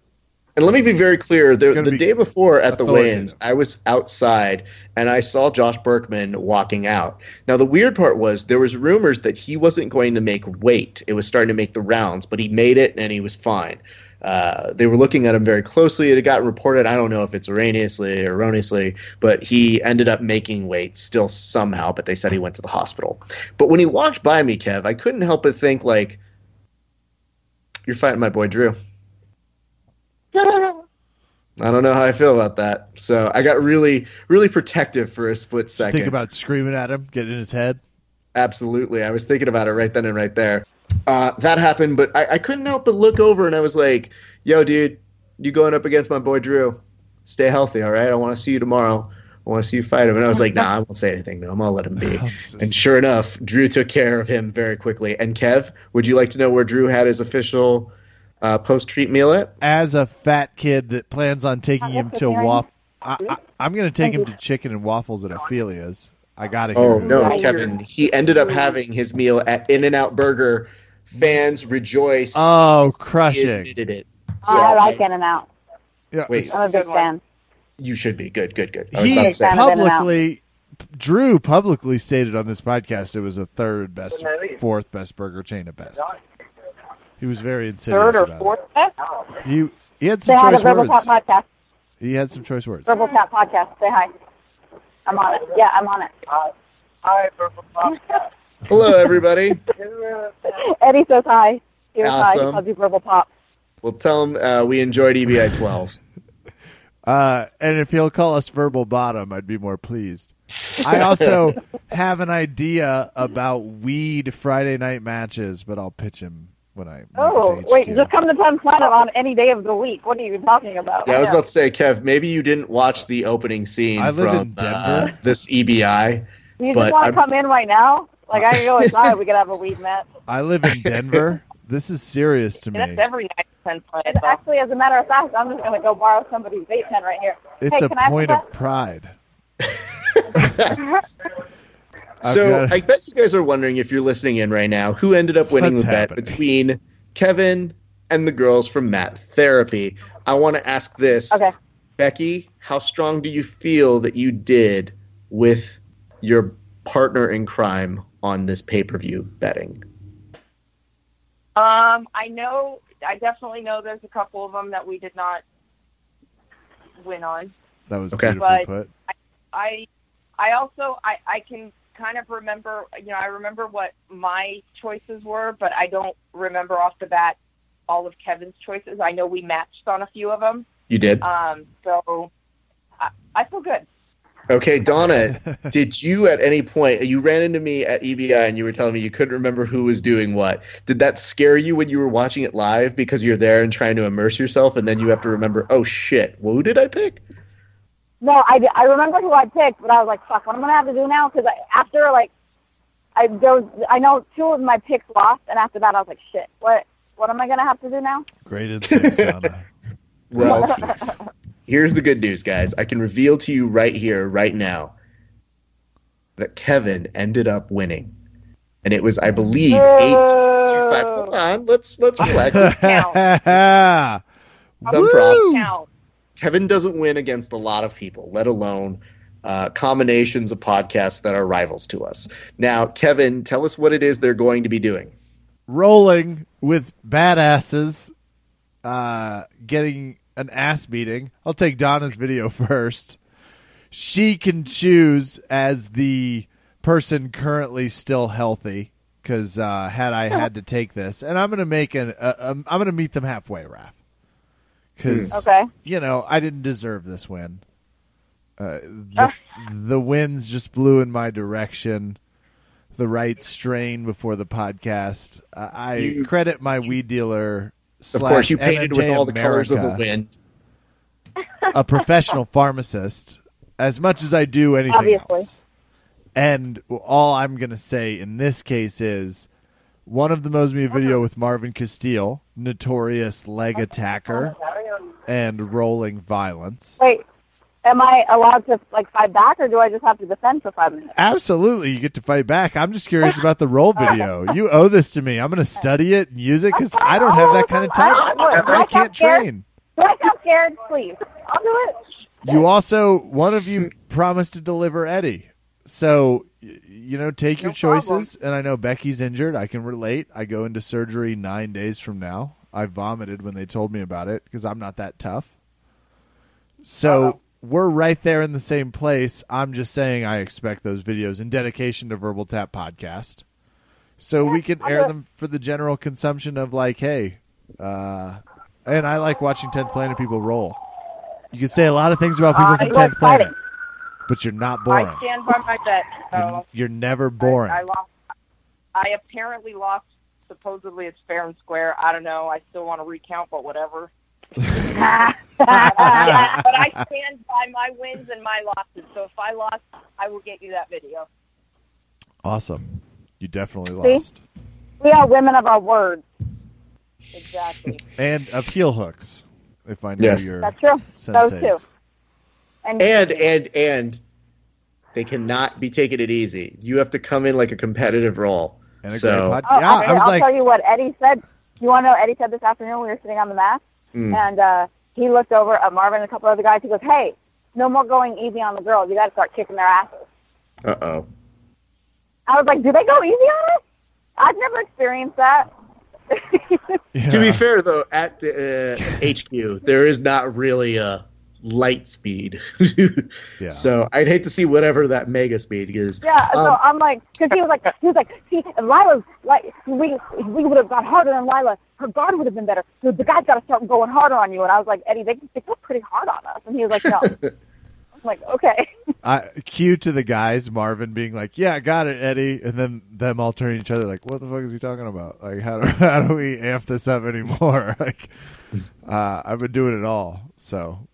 And let me be very clear: the, the be day before at the authoritative. weigh-ins, I was outside and I saw Josh Burkman walking out. Now, the weird part was there was rumors that he wasn't going to make weight; it was starting to make the rounds, but he made it and he was fine. Uh, they were looking at him very closely. It had gotten reported. I don't know if it's erroneously erroneously, but he ended up making weight still somehow. But they said he went to the hospital. But when he walked by me, Kev, I couldn't help but think like, "You're fighting my boy Drew." I don't know how I feel about that. So I got really, really protective for a split Just second. think about screaming at him, getting in his head. Absolutely. I was thinking about it right then and right there. Uh, that happened, but I, I couldn't help but look over and I was like, yo, dude, you going up against my boy Drew. Stay healthy, all right? I want to see you tomorrow. I want to see you fight him. And I was like, nah, I won't say anything. No, I'm going to let him be. And sure enough, Drew took care of him very quickly. And Kev, would you like to know where Drew had his official uh, post treat meal at? As a fat kid that plans on taking him to okay. waffle, I, I, I'm going to take him to chicken and waffles at Ophelia's. I got to hear. Oh no, Kevin! He ended up having his meal at In and Out Burger. Fans rejoice. Oh, he crushing! admitted it. Oh, I like In and Out. Yeah, Wait. I'm a big fan. You should be good, good, good. I he about to say. Fan of In-N-Out. publicly Drew publicly stated on this podcast it was the third best, fourth best burger chain at best. He was very insidious Third or about fourth best? He he had Say some hi to choice Verbal words. Tap Podcast. He had some choice words. Verbal Tap Podcast. Say hi. I'm on it. Yeah, I'm on it. Hello, everybody. Eddie says hi. Here's hi. He Awesome. calls you Verbal Pop. We'll tell him uh, we enjoyed EBI 12. Uh, and if he'll call us verbal bottom, I'd be more pleased. I also have an idea about weed Friday night matches, but I'll pitch him when I. make Oh, wait. Just come to 10th Planet on any day of the week. What are you talking about? Yeah, I was about to say, Kev, maybe you didn't watch the opening scene I live from in uh, Denver. this EBI. You just want to come in right now? Like I can go inside. we could have a weed match. I live in Denver. this is serious to Yeah, me. that's every night 10th Planet. It's actually, as a matter of fact, I'm just gonna go borrow somebody's vape pen right here. It's hey, a can point some of pride. So got- I bet you guys are wondering if you're listening in right now, who ended up winning What's the bet happening? between Kevin and the girls from Mat Therapy. I want to ask this, Okay. Becky. How strong do you feel that you did with your partner in crime on this pay per view betting? Um, I know. I definitely know there's a couple of them that we did not win on. that was Okay. beautifully But- put. I, I also I I can kind of remember. You know, I remember what my choices were, but I don't remember off the bat all of Kevin's choices. I know we matched on a few of them. You did. Um, so I, I feel good. Okay, Donna, did you at any point you ran into me at EBI and you were telling me you couldn't remember who was doing what? Did that scare you when you were watching it live because you're there and trying to immerse yourself and then you have to remember, oh shit, who did I pick? No, I, I remember who I picked, but I was like, fuck, what am I gonna have to do now? Because after like, I there was, I know two of my picks lost, and after that I was like, shit, what what am I gonna have to do now? Graded six, Donna. Well, Graded six. Here's the good news, guys. I can reveal to you right here, right now, that Kevin ended up winning. And it was, I believe, eight to five. Hold on, let's let's relax. Count. Some props. Count. Kevin doesn't win against a lot of people, let alone uh, combinations of podcasts that are rivals to us. Now, Kevin, tell us what it is they're going to be doing. Rolling with badasses, uh, getting an ass beating. I'll take Donna's video first. She can choose as the person currently still healthy. Because uh, had I had to take this, and I'm gonna make an, uh, um, I'm gonna meet them halfway, Raph. Because Okay. you know, I didn't deserve this win. Uh, the, the winds just blew in my direction. The right strain before the podcast. Uh, I You- credit my weed dealer. Of course, you painted with all the colors of the wind. A professional pharmacist, as much as I do anything Obviously. else. And all I'm gonna say in this case is one of the most me video uh-huh. with Marvin Castelli, notorious leg attacker and rolling violence. Wait, am I allowed to like fight back, or do I just have to defend for five minutes? Absolutely, you get to fight back. I'm just curious about the roll video. You owe this to me. I'm going to study it and use it because I don't have that kind of time. I can't train. Do I sound scared? Please, I'll do it. You also, one of you promised to deliver Eddie. So, you know, take your choices. And I know Becky's injured. I can relate. I go into surgery nine days from now. I vomited when they told me about it because I'm not that tough. So we're right there in the same place. I'm just saying I expect those videos in dedication to Verbal Tap Podcast. So we can air them for the general consumption of like, hey, uh, and I like watching 10th Planet people roll. You can say a lot of things about people I from like 10th Planet, fighting. but you're not boring. I stand by my bet. You're, you're never boring. I, I lost. I apparently lost. Supposedly it's fair and square. I don't know. I still want to recount, but whatever. but I stand by my wins and my losses. So if I lost, I will get you that video. awesome. You definitely See? lost. We are women of our words. Exactly. And of heel hooks, if I know Yes. your That's true. Those two. And, And and and they cannot be taking it easy. You have to come in like a competitive role. And a so great pod- oh, yeah, okay, I was I'll like, tell you what Eddie said. You want to know what Eddie said this afternoon? We were sitting on the mat, mm, and uh, he looked over at Marvin and a couple other guys. He goes, "Hey, no more going easy on the girls. You got to start kicking their asses." uh oh. I was like, "Do they go easy on us? I've never experienced that." yeah. To be fair though, at the uh, HQ there is not really a light speed. Yeah. So I'd hate to see whatever that mega speed is. Yeah, so Um, I'm like, because he was like, he was like, see, if Lila's like, we we would have gone harder than Lila. Her guard would have been better. So the guy's got to start going harder on you. And I was like, Eddie, they they go pretty hard on us. And he was like, no. I'm like, okay. I cue to the guys, Marvin being like, "Yeah, got it, Eddie," and then them all turning to each other like, "What the fuck is he talking about? Like, how do how do we amp this up anymore?" like, uh, I've been doing it all, so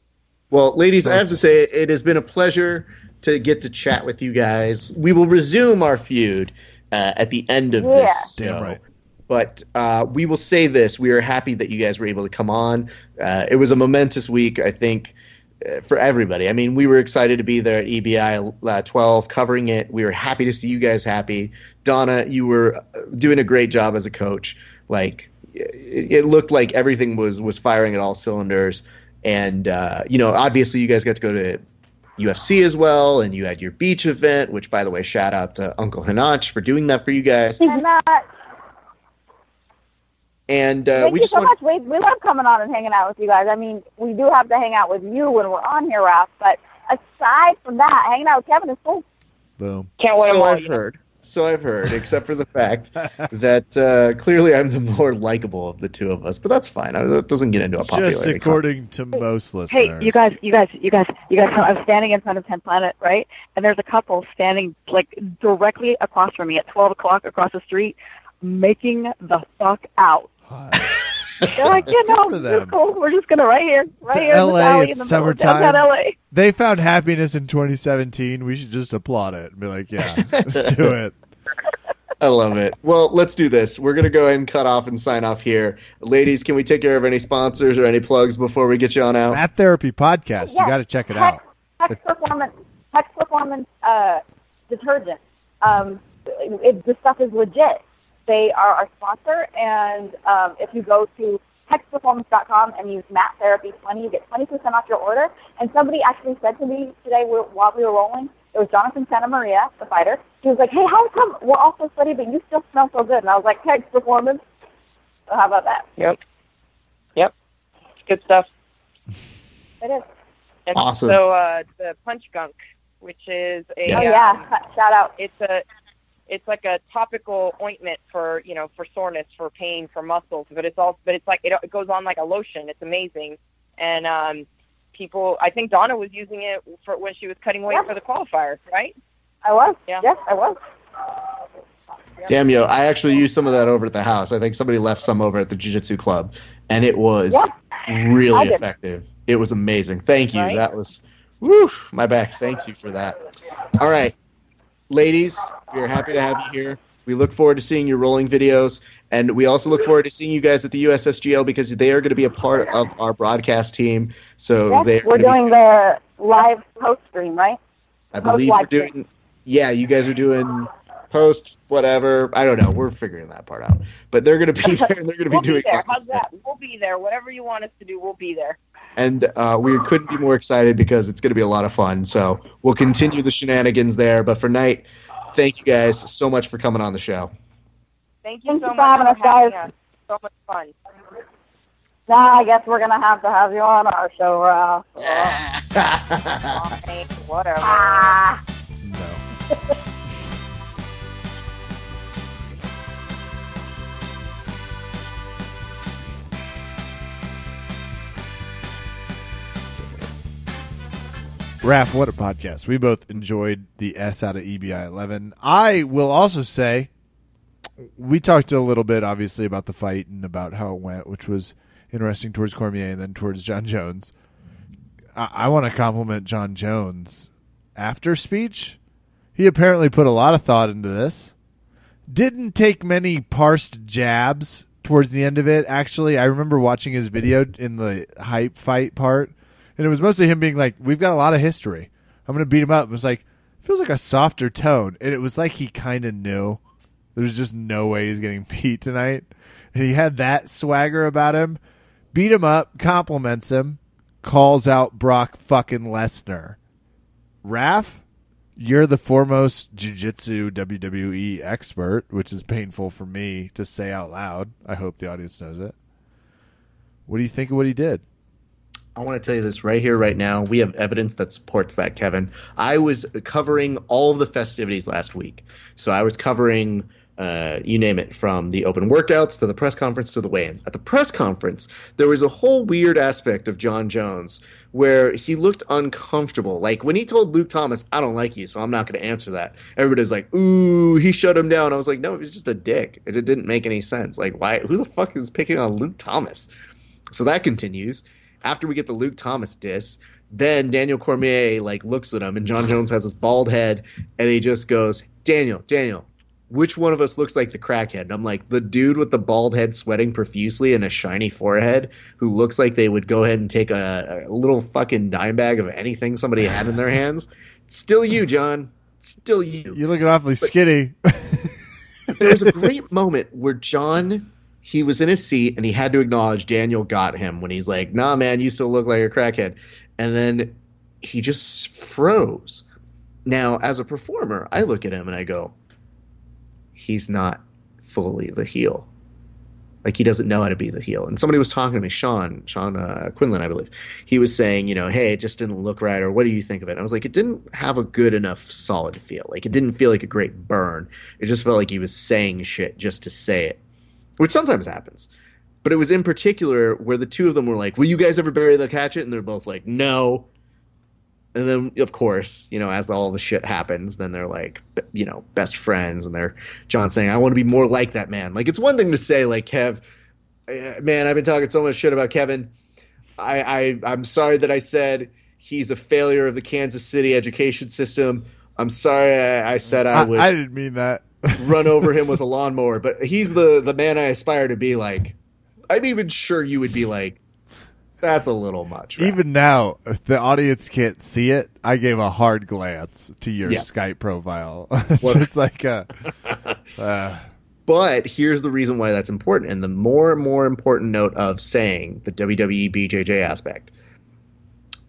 Well, ladies, I have to say it has been a pleasure to get to chat with you guys. We will resume our feud uh, at the end of Yeah. this. Damn show. right. But uh, we will say this: we are happy that you guys were able to come on. Uh, it was a momentous week, I think, uh, for everybody. I mean, we were excited to be there at EBI uh, 12, covering it. We were happy to see you guys happy. Donna, you were uh, doing a great job as a coach. Like, it, it looked like everything was was firing at all cylinders. And uh, you know, obviously, you guys got to go to UFC as well, and you had your beach event. Which, by the way, shout out to Uncle Hanach for doing that for you guys. And uh, And uh, thank we you just so want much. We, we love coming on and hanging out with you guys. I mean, we do have to hang out with you when we're on here, Ralph. But aside from that, hanging out with Kevin is cool. Boom. Can't wait. them so all. I've you heard. So I've heard, except for the fact that uh, clearly I'm the more likable of the two of us. But that's fine. I, that doesn't get into a popularity. Just according to most listeners. Hey, you guys, you guys, you guys, you guys. I'm standing in front of 10th Planet, right? And there's a couple standing like directly across from me at 12 o'clock across the street, making the fuck out. Hot. They're like, you Good know, for it's them. cool. We're just gonna right here, right To here in LA, the valley it's in the middle of summertime. downtown LA. They found happiness in 2017. We should just applaud it and be like, yeah, let's do it. I love it. Well, let's do this. We're gonna go ahead and cut off and sign off here, ladies. Can we take care of any sponsors or any plugs before we get you on out? Mat Therapy Podcast. You got to check it Hex, out. Hex Performance, Hex Performance uh, detergent. Um, it, the stuff is legit. They are our sponsor, and um, if you go to hexperformance.com and use Mat Therapy 20, you get 20% off your order. And somebody actually said to me today while we were rolling, it was Jonathan Santa Maria, the fighter. He was like, "Hey, how come we're all so sweaty, but you still smell so good?" And I was like, "Hex Performance." So how about that? Yep. Yep. Good stuff. It is. And Awesome. So uh, the Punch Gunk, which is a Yes. Oh yeah, shout out. it's a it's like a topical ointment for you know for soreness for pain for muscles but it's all but it's like it, it goes on like a lotion it's amazing and um people i think donna was using it for when she was cutting weight Yeah. for the qualifier right I was. Yeah. Yes, I was. Damn yo, I actually used some of that over at the house. I think somebody left some over at the Jiu-Jitsu club, and it was Yeah. Really effective. It was amazing. Thank you. Right? That was, woo, my back. Thanks you for that. All right, ladies, we are happy to have you here. We look forward to seeing your rolling videos, and we also look forward to seeing you guys at the USSGL because they are going to be a part of our broadcast team. So Yes, we're gonna be- doing the live post stream, right? I believe we're doing. Yeah, you guys are doing post whatever. I don't know. We're figuring that part out. But they're going to be there, and they're going to be we'll doing be there how's that we'll be there whatever you want us to do we'll be there and uh, we couldn't be more excited because it's going to be a lot of fun. So we'll continue the shenanigans there. But for night, thank you guys so much for coming on the show. thank you Thank so you for having us, guys. us so much fun Now I guess we're gonna have to have you on our show, Ralph. Fine, whatever Ah. No. Raph, what a podcast. We both enjoyed the S out of EBI 11. I will also say, we talked a little bit, obviously, about the fight and about how it went, which was interesting towards Cormier and then towards Jon Jones. I, I want to compliment Jon Jones after speech. He apparently put a lot of thought into this. Didn't take many parsed jabs towards the end of it. Actually, I remember watching his video in the hype fight part, and it was mostly him being like, "We've got a lot of history. I'm to beat him up." It was like feels like a softer tone, and it was like he kind of knew there's just no way he's getting beat tonight, and he had that swagger about him. Beat him up, compliments him, calls out Brock fucking Lesnar. Raph, you're the foremost jiu-jitsu WWE expert, which is painful for me to say out loud. I hope the audience knows it. What do you think of what he did? I want to tell you this right here, right now. We have evidence that supports that, Kevin. I was covering all of the festivities last week. So I was covering, uh, you name it, from the open workouts to the press conference to the weigh ins. At the press conference, there was a whole weird aspect of Jon Jones where he looked uncomfortable. Like when he told Luke Thomas, I don't like you, so I'm not going to answer that. Everybody was like, ooh, he shut him down. I was like, no, he was just a dick. It, it didn't make any sense. Like, why? Who the fuck is picking on Luke Thomas? So that continues. After we get the Luke Thomas diss, then Daniel Cormier like looks at him, and Jon Jones has this bald head, and he just goes, "Daniel, Daniel, which one of us looks like the crackhead? And I'm like, the dude with the bald head sweating profusely and a shiny forehead who looks like they would go ahead and take a, a little fucking dime bag of anything somebody had in their hands. Still you, Jon. Still you. You're looking awfully skinny. there was a great moment where Jon he was in his seat and he had to acknowledge Daniel got him when he's like, "Nah, man, you still look like a crackhead," and then he just froze. Now, as a performer, I look at him and I go, "He's not fully the heel. Like he doesn't know how to be the heel." And somebody was talking to me, Sean, Sean uh, Quinlan, I believe. He was saying, you know, "Hey, it just didn't look right," or "What do you think of it?" And I was like, "It didn't have a good enough solid feel. Like it didn't feel like a great burn. It just felt like he was saying shit just to say it." Which sometimes happens. But it was in particular where the two of them were like, "Will you guys ever bury the hatchet?" And they're both like, "No." And then, of course, you know, as all the shit happens, then they're like, you know, best friends, and they're Jon saying, "I want to be more like that man." Like it's one thing to say, like Kev, eh, man, I've been talking so much shit about Kevin. I, I I'm sorry that I said he's a failure of the Kansas City education system. I'm sorry I, I said I I, would I didn't mean that. Run over him with a lawnmower, but he's the the man I aspire to be like. I'm even sure you would be like, that's a little much. right?" Even now, if the audience can't see it, I gave a hard glance to your Yeah. Skype profile. it's just like a, uh, But here's the reason why that's important, and the more and more important note of saying the WWE BJJ aspect.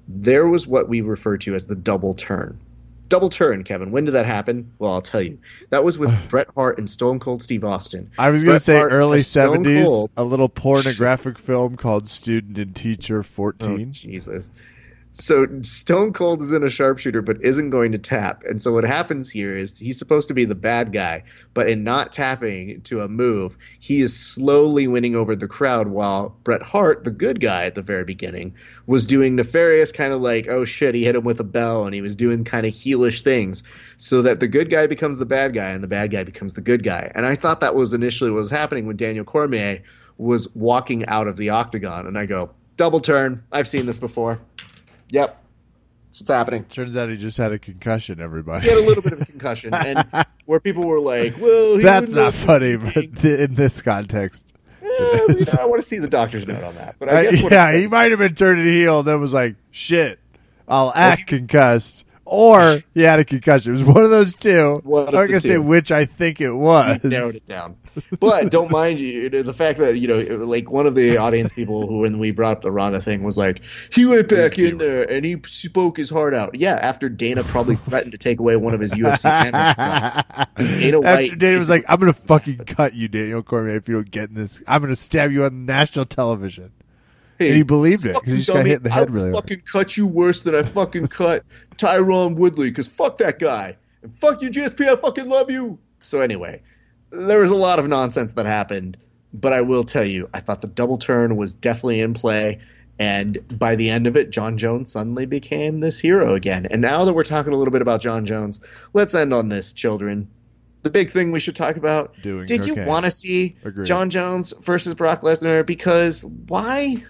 There was what we refer to as the double turn. Double turn, Kevin. When did that happen? Well, I'll tell you. That was with Bret Hart and Stone Cold Steve Austin. I was going to say Hart early 70s, a little pornographic film called Student and Teacher Oh, 14. Jesus. So Stone Cold is in a sharpshooter, but isn't going to tap. And so what happens here is he's supposed to be the bad guy, but in not tapping to a move, he is slowly winning over the crowd while Bret Hart, the good guy at the very beginning, was doing nefarious kind of like, oh shit, he hit him with a bell and he was doing kind of heelish things so that the good guy becomes the bad guy and the bad guy becomes the good guy. And I thought that was initially what was happening when Daniel Cormier was walking out of the octagon. And I go, double turn. I've seen this before. Yep. That's what's happening. Turns out he just had a concussion, everybody. He had a little bit of a concussion, and where people were like, "Well, he That's wouldn't funny, but th- in this context. Eh, you know, I want to see the doctor's note on that. But I Uh, guess what yeah, he might have been turning heel, and then was like, shit, I'll act concussed. Or he had a concussion. It was one of those two. One I'm not going to say which I think it was. narrowed it down. But don't mind you, you the fact that you know, like one of the audience people who, when we brought up the Ronda thing, was like, he went back in there and he spoke his heart out. Yeah, after Dana probably threatened to take away one of his UFC handles. Dana After Dana was like, I'm going to fucking cut you, Daniel Cormier, if you don't get in this. I'm going to stab you on national television. And he believed it because he just got hit in the head really hard. fucking cut you worse than I fucking cut Tyron Woodley because fuck that guy and fuck you GSP I fucking love you. So anyway, there was a lot of nonsense that happened, but I will tell you, I thought the double turn was definitely in play. And by the end of it, Jon Jones suddenly became this hero again. And now that we're talking a little bit about Jon Jones, let's end on this, children. The big thing we should talk about. Doing Did you want to see Agreed. Jon Jones versus Brock Lesnar? Because why?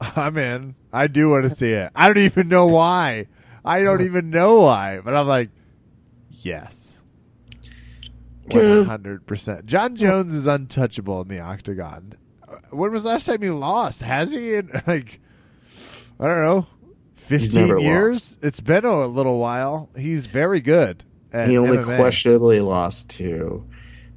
I'm in. I do want to see it. I don't even know why. I don't even know why, but I'm like, yes. 100%. Jon Jones is untouchable in the octagon. Uh, When was the last time he lost? Has he in, like, I don't know, 15 never years? It's been a little while. He's very good. He only MMA. questionably lost to,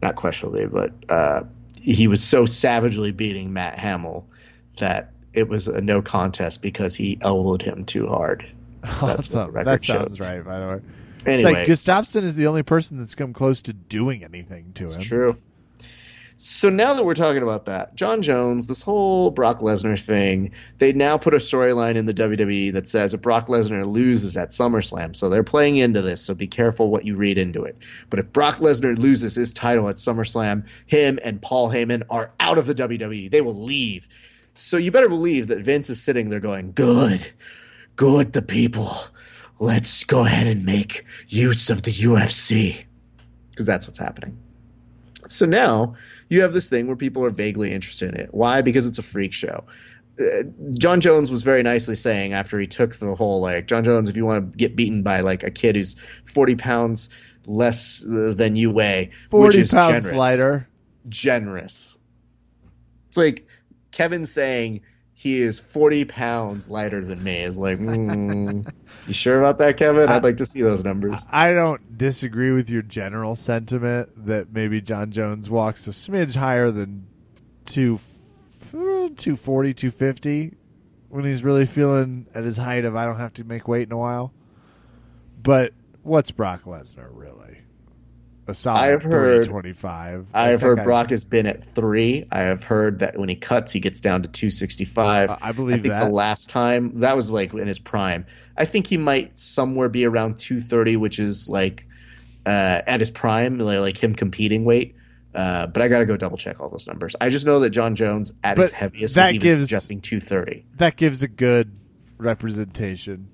not questionably, but uh, he was so savagely beating Matt Hamill that it was a no contest because he elbowed him too hard. Oh, that's what the Awesome. record That sounds right, by the way. Anyway, It's like Gustafsson is the only person that's come close to doing anything to him. true. So now that we're talking about that, Jon Jones, this whole Brock Lesnar thing, they now put a storyline in the WWE that says if Brock Lesnar loses at SummerSlam, so they're playing into this, so be careful what you read into it. But if Brock Lesnar loses his title at SummerSlam, him and Paul Heyman are out of the WWE. They will leave. So you better believe that Vince is sitting there going, Good, good, the people. Let's go ahead and make use of the UFC. Because that's what's happening. So now you have this thing where people are vaguely interested in it. Why? Because it's a freak show. Uh, Jon Jones was very nicely saying after he took the whole like Jon Jones, if you want to get beaten by like a kid who's forty pounds less uh, than you weigh, which Forty is pounds generous. lighter. Generous. It's like Kevin saying he is 40 pounds lighter than me is like, mm, you sure about that, Kevin? I'd like to see those numbers. I don't disagree with your general sentiment that maybe Jon Jones walks a smidge higher than two, 240, 250 when he's really feeling at his height of I don't have to make weight in a while. But what's Brock Lesnar really? A solid I've heard- 325. I've heard Brock has been at three. I have heard that when he cuts, he gets down to 265. Uh, I believe I think that. the last time that was like in his prime. I think he might somewhere be around 230, which is like uh, at his prime, like, like him competing weight. Uh, but I got to go double check all those numbers. I just know that Jon Jones at his heaviest that was even gives- suggesting 230. that gives a good representation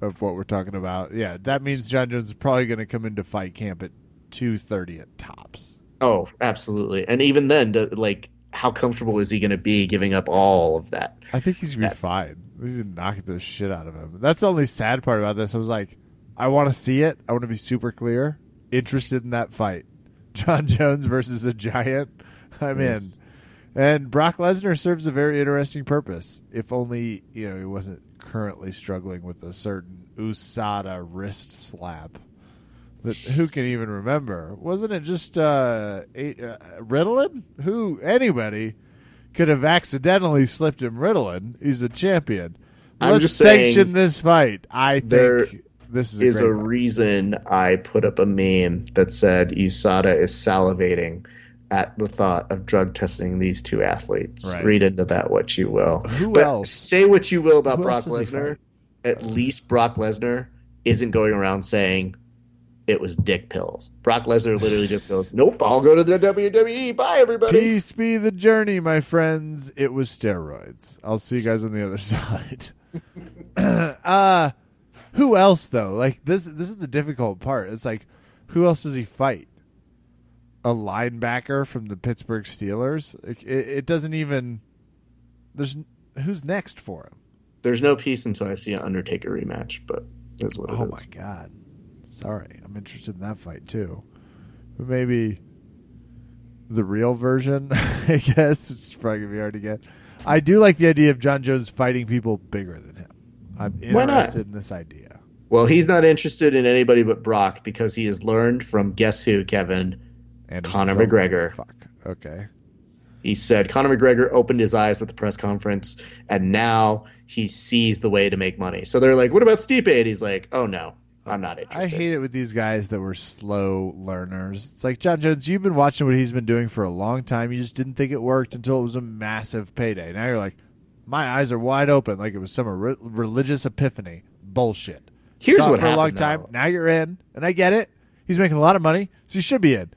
of what we're talking about. Yeah, that means Jon Jones is probably going to come into fight camp at 230 at tops. Oh, absolutely. And even then, do- like, how comfortable is he going to be giving up all of that? I think he's gonna be fine. He's gonna knock the shit out of him. That's the only sad part about this. I was like, I want to see it. I want to be super clear, interested in that fight. Jon Jones versus a giant. I'm in. And Brock Lesnar serves a very interesting purpose. If only you know he wasn't currently struggling with a certain USADA wrist slap. That who can even remember? Wasn't it just uh, uh, Ritalin? Who anybody could have accidentally slipped him Ritalin? He's a champion. I'm Let's just saying sanction this fight. I think there this is a is a reason I put up a meme that said USADA is salivating at the thought of drug testing these two athletes. Right. Read into that what you will. Who but else? say what you will about Who Brock else does he Lesnar. At least Brock Lesnar isn't going around saying it was dick pills. Brock Lesnar literally just goes, "Nope, I'll go to the WWE. Bye, everybody." Peace be the journey, my friends. It was steroids. I'll see you guys on the other side. uh who else though? Like this this is the difficult part. It's like who else does he fight? A linebacker from the Pittsburgh Steelers? It, it, it doesn't even there's who's next for him? There's no peace until I see an Undertaker rematch, but that's what it is. Oh my god. Sorry. I'm interested in that fight too. But maybe the real version, I guess. It's probably gonna be hard to get. I do like the idea of Jon Jones fighting people bigger than him. I'm interested in this idea. Well, he's not interested in anybody but Brock because he has learned from guess who, Kevin? Anderson Conor McGregor. Fuck. Okay. He said Conor McGregor opened his eyes at the press conference, and now he sees the way to make money. So they're like, "What about Stipe?" And he's like, "Oh no, I'm not interested. I hate it with these guys that were slow learners. It's like Jon Jones, you've been watching what he's been doing for a long time. You just didn't think it worked until it was a massive payday. Now you're like, my eyes are wide open, like it was some re- religious epiphany. Bullshit. Here's Saw what for a long happened, time. though. Now you're in, and I get it. He's making a lot of money, so you should be in.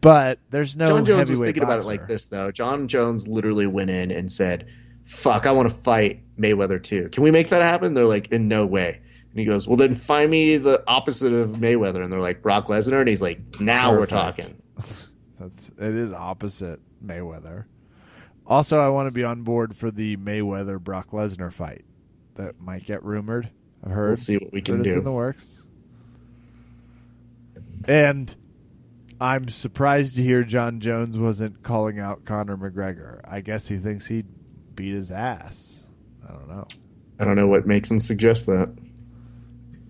But there's no Jon Jones was thinking about it like this though. Jon Jones literally went in and said, "Fuck, I want to fight Mayweather too. Can we make that happen?" They're like, "In no way." And he goes, "Well, then find me the opposite of Mayweather." And they're like, "Brock Lesnar." And he's like, "Now we're talking." That's it is opposite Mayweather. Also, I want to be on board for the Mayweather Brock Lesnar fight that might get rumored. I've heard. We'll see what we can do. in the works. And I'm surprised to hear Jon Jones wasn't calling out Conor McGregor. I guess he thinks he'd beat his ass. I don't know. I don't know what makes him suggest that.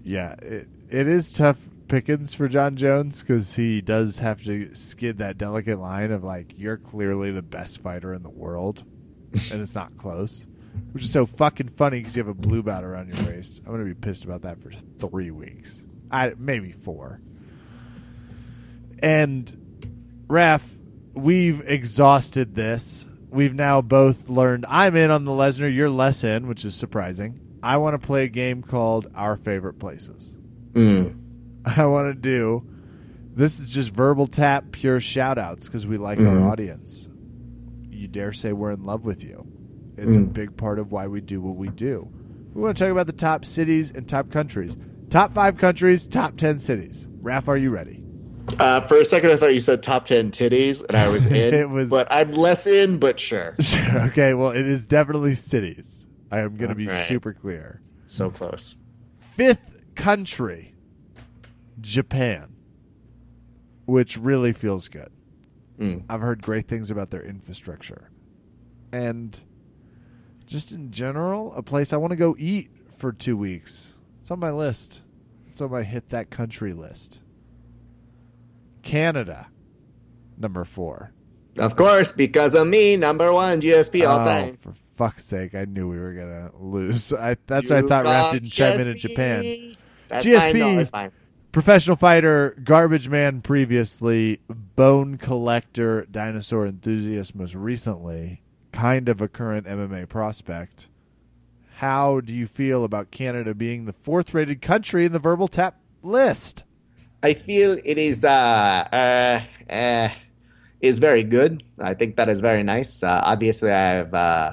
Yeah, it it is tough pickings for Jon Jones because he does have to skid that delicate line of like you're clearly the best fighter in the world, and it's not close, which is so fucking funny because you have a blue belt around your waist. I'm gonna be pissed about that for three weeks, I maybe four. And Raf, we've exhausted this. We've now both learned. I'm in on the Lesnar. You're less in, which is surprising. I want to play a game called Our Favorite Places. Mm. I want to do. This is just verbal tap, pure shout outs because we like Mhm. our audience. You dare say we're in love with you. It's a Mm. big part of why we do what we do. We want to talk about the top cities and top countries. Top five countries, top 10 cities. Raph, are you ready? Uh, for a second, I thought you said top ten titties, and I was in. It was- but I'm less in, but sure. Sure. Okay. Well, it is definitely cities. I am going to be Alright. super clear. So close. Fifth country, Japan. which really feels good. Mm. I've heard great things about their infrastructure. And just in general, a place I want to go eat for two weeks. It's on my list. It's on my hit that country list. Canada, number four. Of course, because of me, number one GSP all Oh, time. For fuck's sake, I knew we were gonna lose. I, that's why I thought Raph didn't chime in in Japan. That's GSP. fine. No. Professional fighter, garbage man previously, bone collector, dinosaur enthusiast most recently, kind of a current MMA prospect. How do you feel about Canada being the fourth rated country in the verbal tap list? I feel it is uh, uh, uh, is very good. I think that is very nice. Uh, obviously, I have uh,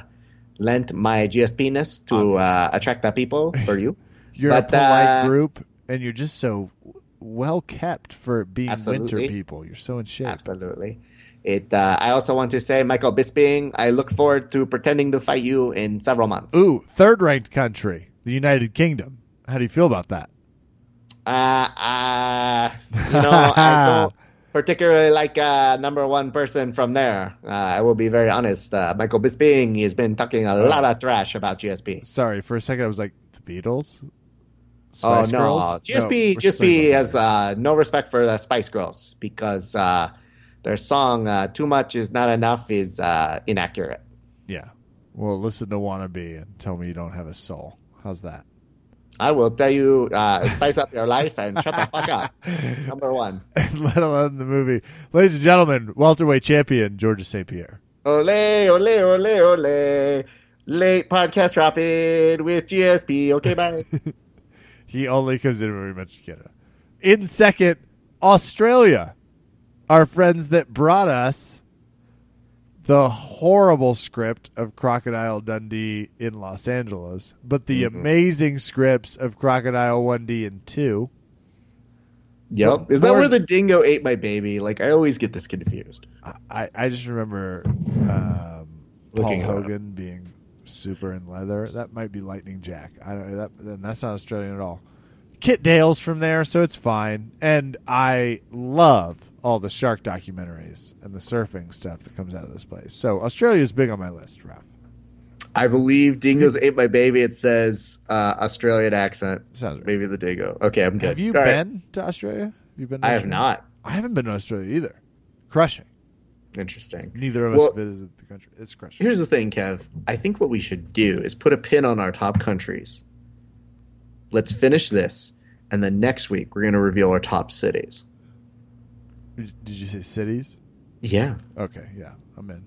lent my GSP-ness to uh, attract the people for you. You're But, a polite uh, group, and you're just so well kept for being Absolutely. winter people. You're so in shape. Absolutely. It. Uh, I also want to say, Michael Bisping, I look forward to pretending to fight you in several months. Ooh, third ranked country, the United Kingdom. How do you feel about that? Uh, uh, you know, I don't particularly like uh, number one person from there. Uh, I will be very honest. Uh, Michael Bisping has been talking a lot of trash about GSP. Sorry, for a second I was like, the Beatles? Oh no, Girls? GSP we're GSP has uh, no respect for the Spice Girls because uh, their song uh, "Too Much Is Not Enough" is uh, inaccurate. Yeah. Well, listen to Wannabe and tell me you don't have a soul. How's that? I will tell you, uh, spice up your life and shut the fuck up. Number one. Let alone the movie. Ladies and gentlemen, welterweight champion, Georges St. Pierre. Ole, ole, ole, ole. Late podcast rapid with GSP. Okay, bye. He only comes in when we mention Canada. In second, Australia. Our friends that brought us the horrible script of Crocodile Dundee in Los Angeles, but the amazing scripts of Crocodile 1D and 2. yep. Is that More- where the dingo ate my baby? Like, I always get this confused. I, I just remember um, Paul Looking up. Hogan being super in leather. That might be Lightning Jack. I don't know that. Then that's not Australian at all. Kit Dale's from there, so it's fine. And I love all the shark documentaries and the surfing stuff that comes out of this place. So Australia is big on my list, Ralph. I believe dingoes ate my baby. It says uh, Australian accent. Sounds right. Maybe the dingo. Okay, I'm good. Have you All right. been to Australia? Have you been? To I have not. I haven't been to Australia either. Crushing. Interesting. Neither of us Well- visited the country. It's crushing. Here's the thing, Kev. I think what we should do is put a pin on our top countries. Let's finish this, and then next week we're going to reveal our top cities. Did you say cities? Yeah. Okay, yeah, I'm in.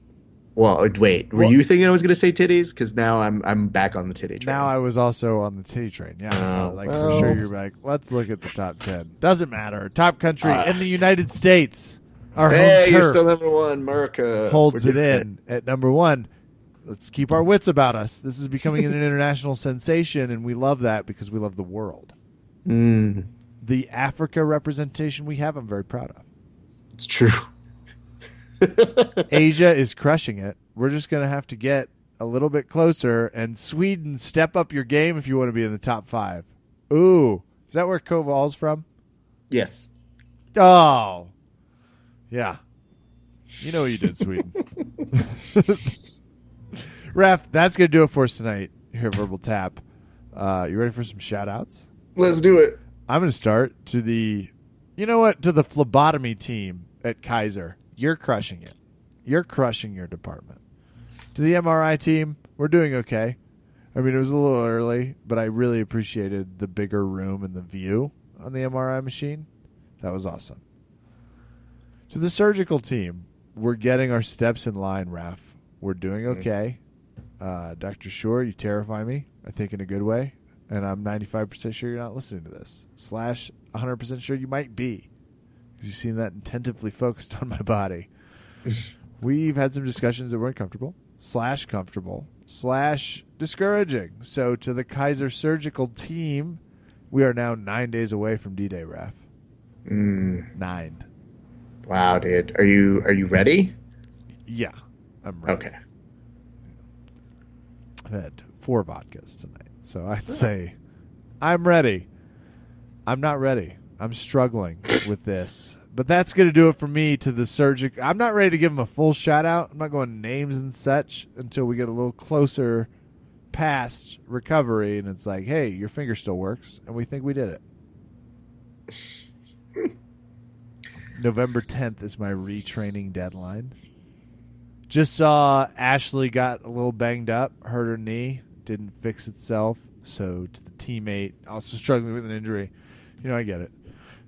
Well, uh, wait. Were Well- you thinking I was going to say titties? Because now I'm I'm back on the titty train. Now I was also on the titty train. Yeah, Oh, like well. for sure. You're like, let's look at the top ten. Doesn't matter. Top country Ah. in the United States. Our hey, home you're still number one, America. holds it in at number one. Let's keep our wits about us. This is becoming an international sensation, and we love that because we love the world. Mm, The Africa representation we have, I'm very proud of. It's true. Asia is crushing it. We're just going to have to get a little bit closer. And Sweden, step up your game if you want to be in the top five. Ooh, is that where Koval's from? yes. Oh, yeah. You know what you did, Sweden. Ref, that's going to do it for us tonight here at Verbal Tap. Uh, you ready for some shout outs? Let's do it. I'm going to start to the, you know what, to the phlebotomy team at Kaiser. You're crushing it. You're crushing your department. To the MRI team, we're doing okay. I mean, it was a little early, but I really appreciated the bigger room and the view on the MRI machine. That was awesome. To the surgical team, we're getting our steps in line, Raf. We're doing okay. Uh, Dr. Shore, you terrify me. I think in a good way. And I'm 95% sure you're not listening to this. Slash 100% sure you might be. You seem that intentively focused on my body. We've had some discussions that weren't comfortable. Slash comfortable. Slash discouraging. So to the Kaiser surgical team, we are now nine days away from D-Day, Raf. Mm, Nine. wow, dude. Are you are you ready? Yeah, I'm ready. Okay. I've had four vodkas tonight, so I'd say I'm ready. I'm not ready. I'm struggling with this but that's going to do it for me to the surgical. I'm not ready to give him a full shout out. I'm not going names and such until we get a little closer past recovery and it's like, hey, your finger still works, and we think we did it. November 10th is my retraining deadline. Just saw Ashley got a little banged up, hurt her knee, didn't fix itself. So to the teammate, also struggling with an injury, you know, I get it.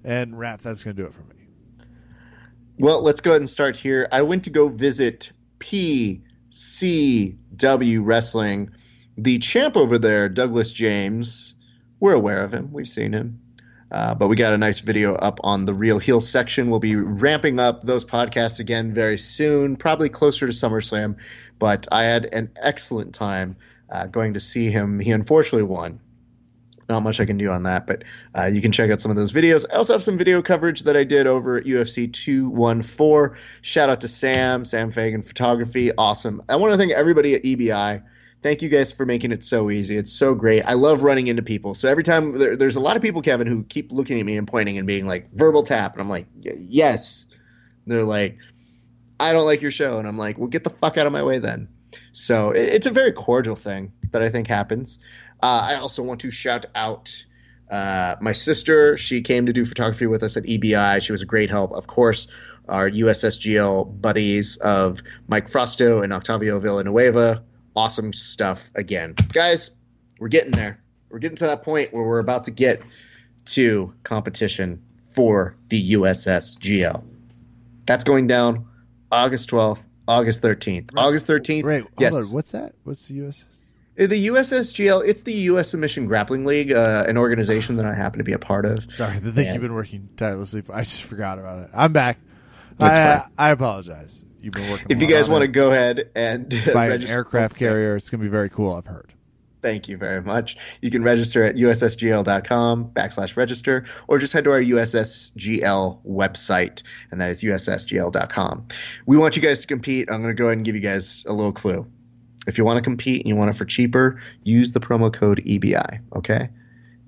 And Raph, that's going to do it for me. Well, let's go ahead and start here. I went to go visit PCW Wrestling. The champ over there, Douglas James, we're aware of him. We've seen him. Uh, but we got a nice video up on the Real Heel section. We'll be ramping up those podcasts again very soon, probably closer to SummerSlam. But I had an excellent time uh, going to see him. He unfortunately won. Not much I can do on that, but uh, you can check out some of those videos. I also have some video coverage that I did over at UFC 214. Shout out to Sam, Sam Fagan Photography. Awesome. I want to thank everybody at EBI thank you guys for making it so easy. It's so great. I love running into people. So every time there, there's a lot of people, Kevin, who keep looking at me and pointing and being like verbal tap, and I'm like, yes. And they're like, I don't like your show, and I'm like, well, get the fuck out of my way then. So it, it's a very cordial thing that I think happens. Uh, I also want to shout out. Uh, my sister, she came to do photography with us at EBI. She was a great help. Of course, our USSGL buddies of Mike Frosto and Octavio Villanueva, awesome stuff again. Guys, we're getting there. We're getting to that point where we're about to get to competition for the USSGL. That's going down August 12th, August 13th. Right. August 13th. Right. Yes. On. What's that? What's the USS? The USSGL, it's the U.S. Submission Grappling League, uh, an organization that I happen to be a part of. Sorry, the thing Man. you've been working tirelessly for. I just forgot about it. I'm back. I. I apologize. You've been working. If you guys want to go ahead and buy an aircraft carrier, it's going to be very cool. I've heard. Thank you very much. You can register at ussgl.com backslash register or just head to our USSGL website, and that is ussgl.com. We want you guys to compete. I'm going to go ahead and give you guys a little clue. If you want to compete and you want it for cheaper, use the promo code EBI, okay?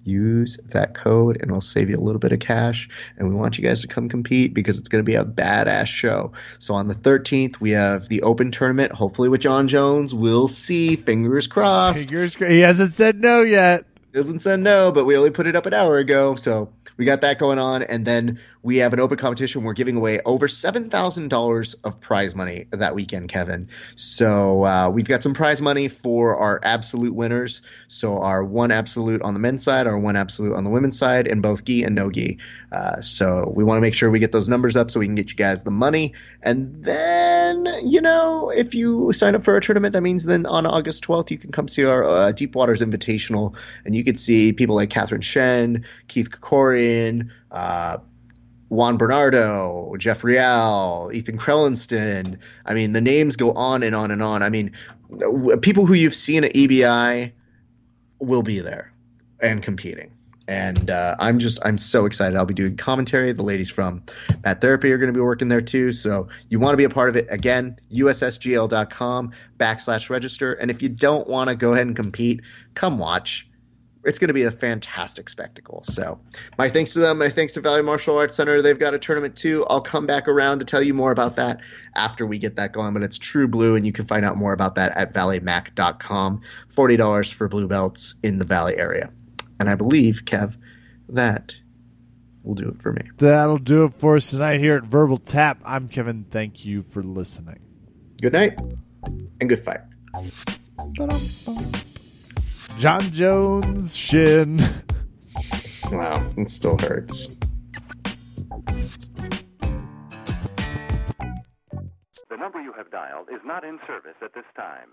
Use that code and it'll save you a little bit of cash. And we want you guys to come compete because it's going to be a badass show. So on the 13th, we have the open tournament, hopefully with Jon Jones. We'll see. Fingers crossed Fingers cra- He hasn't said no yet. He doesn't said no, but we only put it up an hour ago, so we got that going on, and then we have an open competition. We're giving away over seven thousand dollars of prize money that weekend, Kevin. So uh, we've got some prize money for our absolute winners. So our one absolute on the men's side, our one absolute on the women's side, and both gi and no gi. Uh, so we want to make sure we get those numbers up so we can get you guys the money. And then, you know, if you sign up for a tournament, that means then on August 12th, you can come see our uh, Deep Waters Invitational, and you could see people like Catherine Shen, Keith Krikorian, uh, Juan Bernardo, Jeff Rial, Ethan Crelinsten. I mean, the names go on and on and on. I mean, people who you've seen at EBI will be there and competing. And uh, I'm just I'm so excited. I'll be doing commentary. The ladies from Mat Therapy are going to be working there too. So you want to be a part of it again? USSGL.com backslash register. And if you don't want to go ahead and compete, come watch. It's going to be a fantastic spectacle. So my thanks to them. My thanks to Valley Martial Arts Center. They've got a tournament too. I'll come back around to tell you more about that after we get that going. But it's True Blue, and you can find out more about that at valleymac.com. Forty dollars for blue belts in the Valley area. And I believe, Kev, that will do it for me. That'll do it for us tonight here at Verbal Tap. I'm Kevin. Thank you for listening. Good night and good fight. Jon Jones shin. Wow, it still hurts. The number you have dialed is not in service at this time.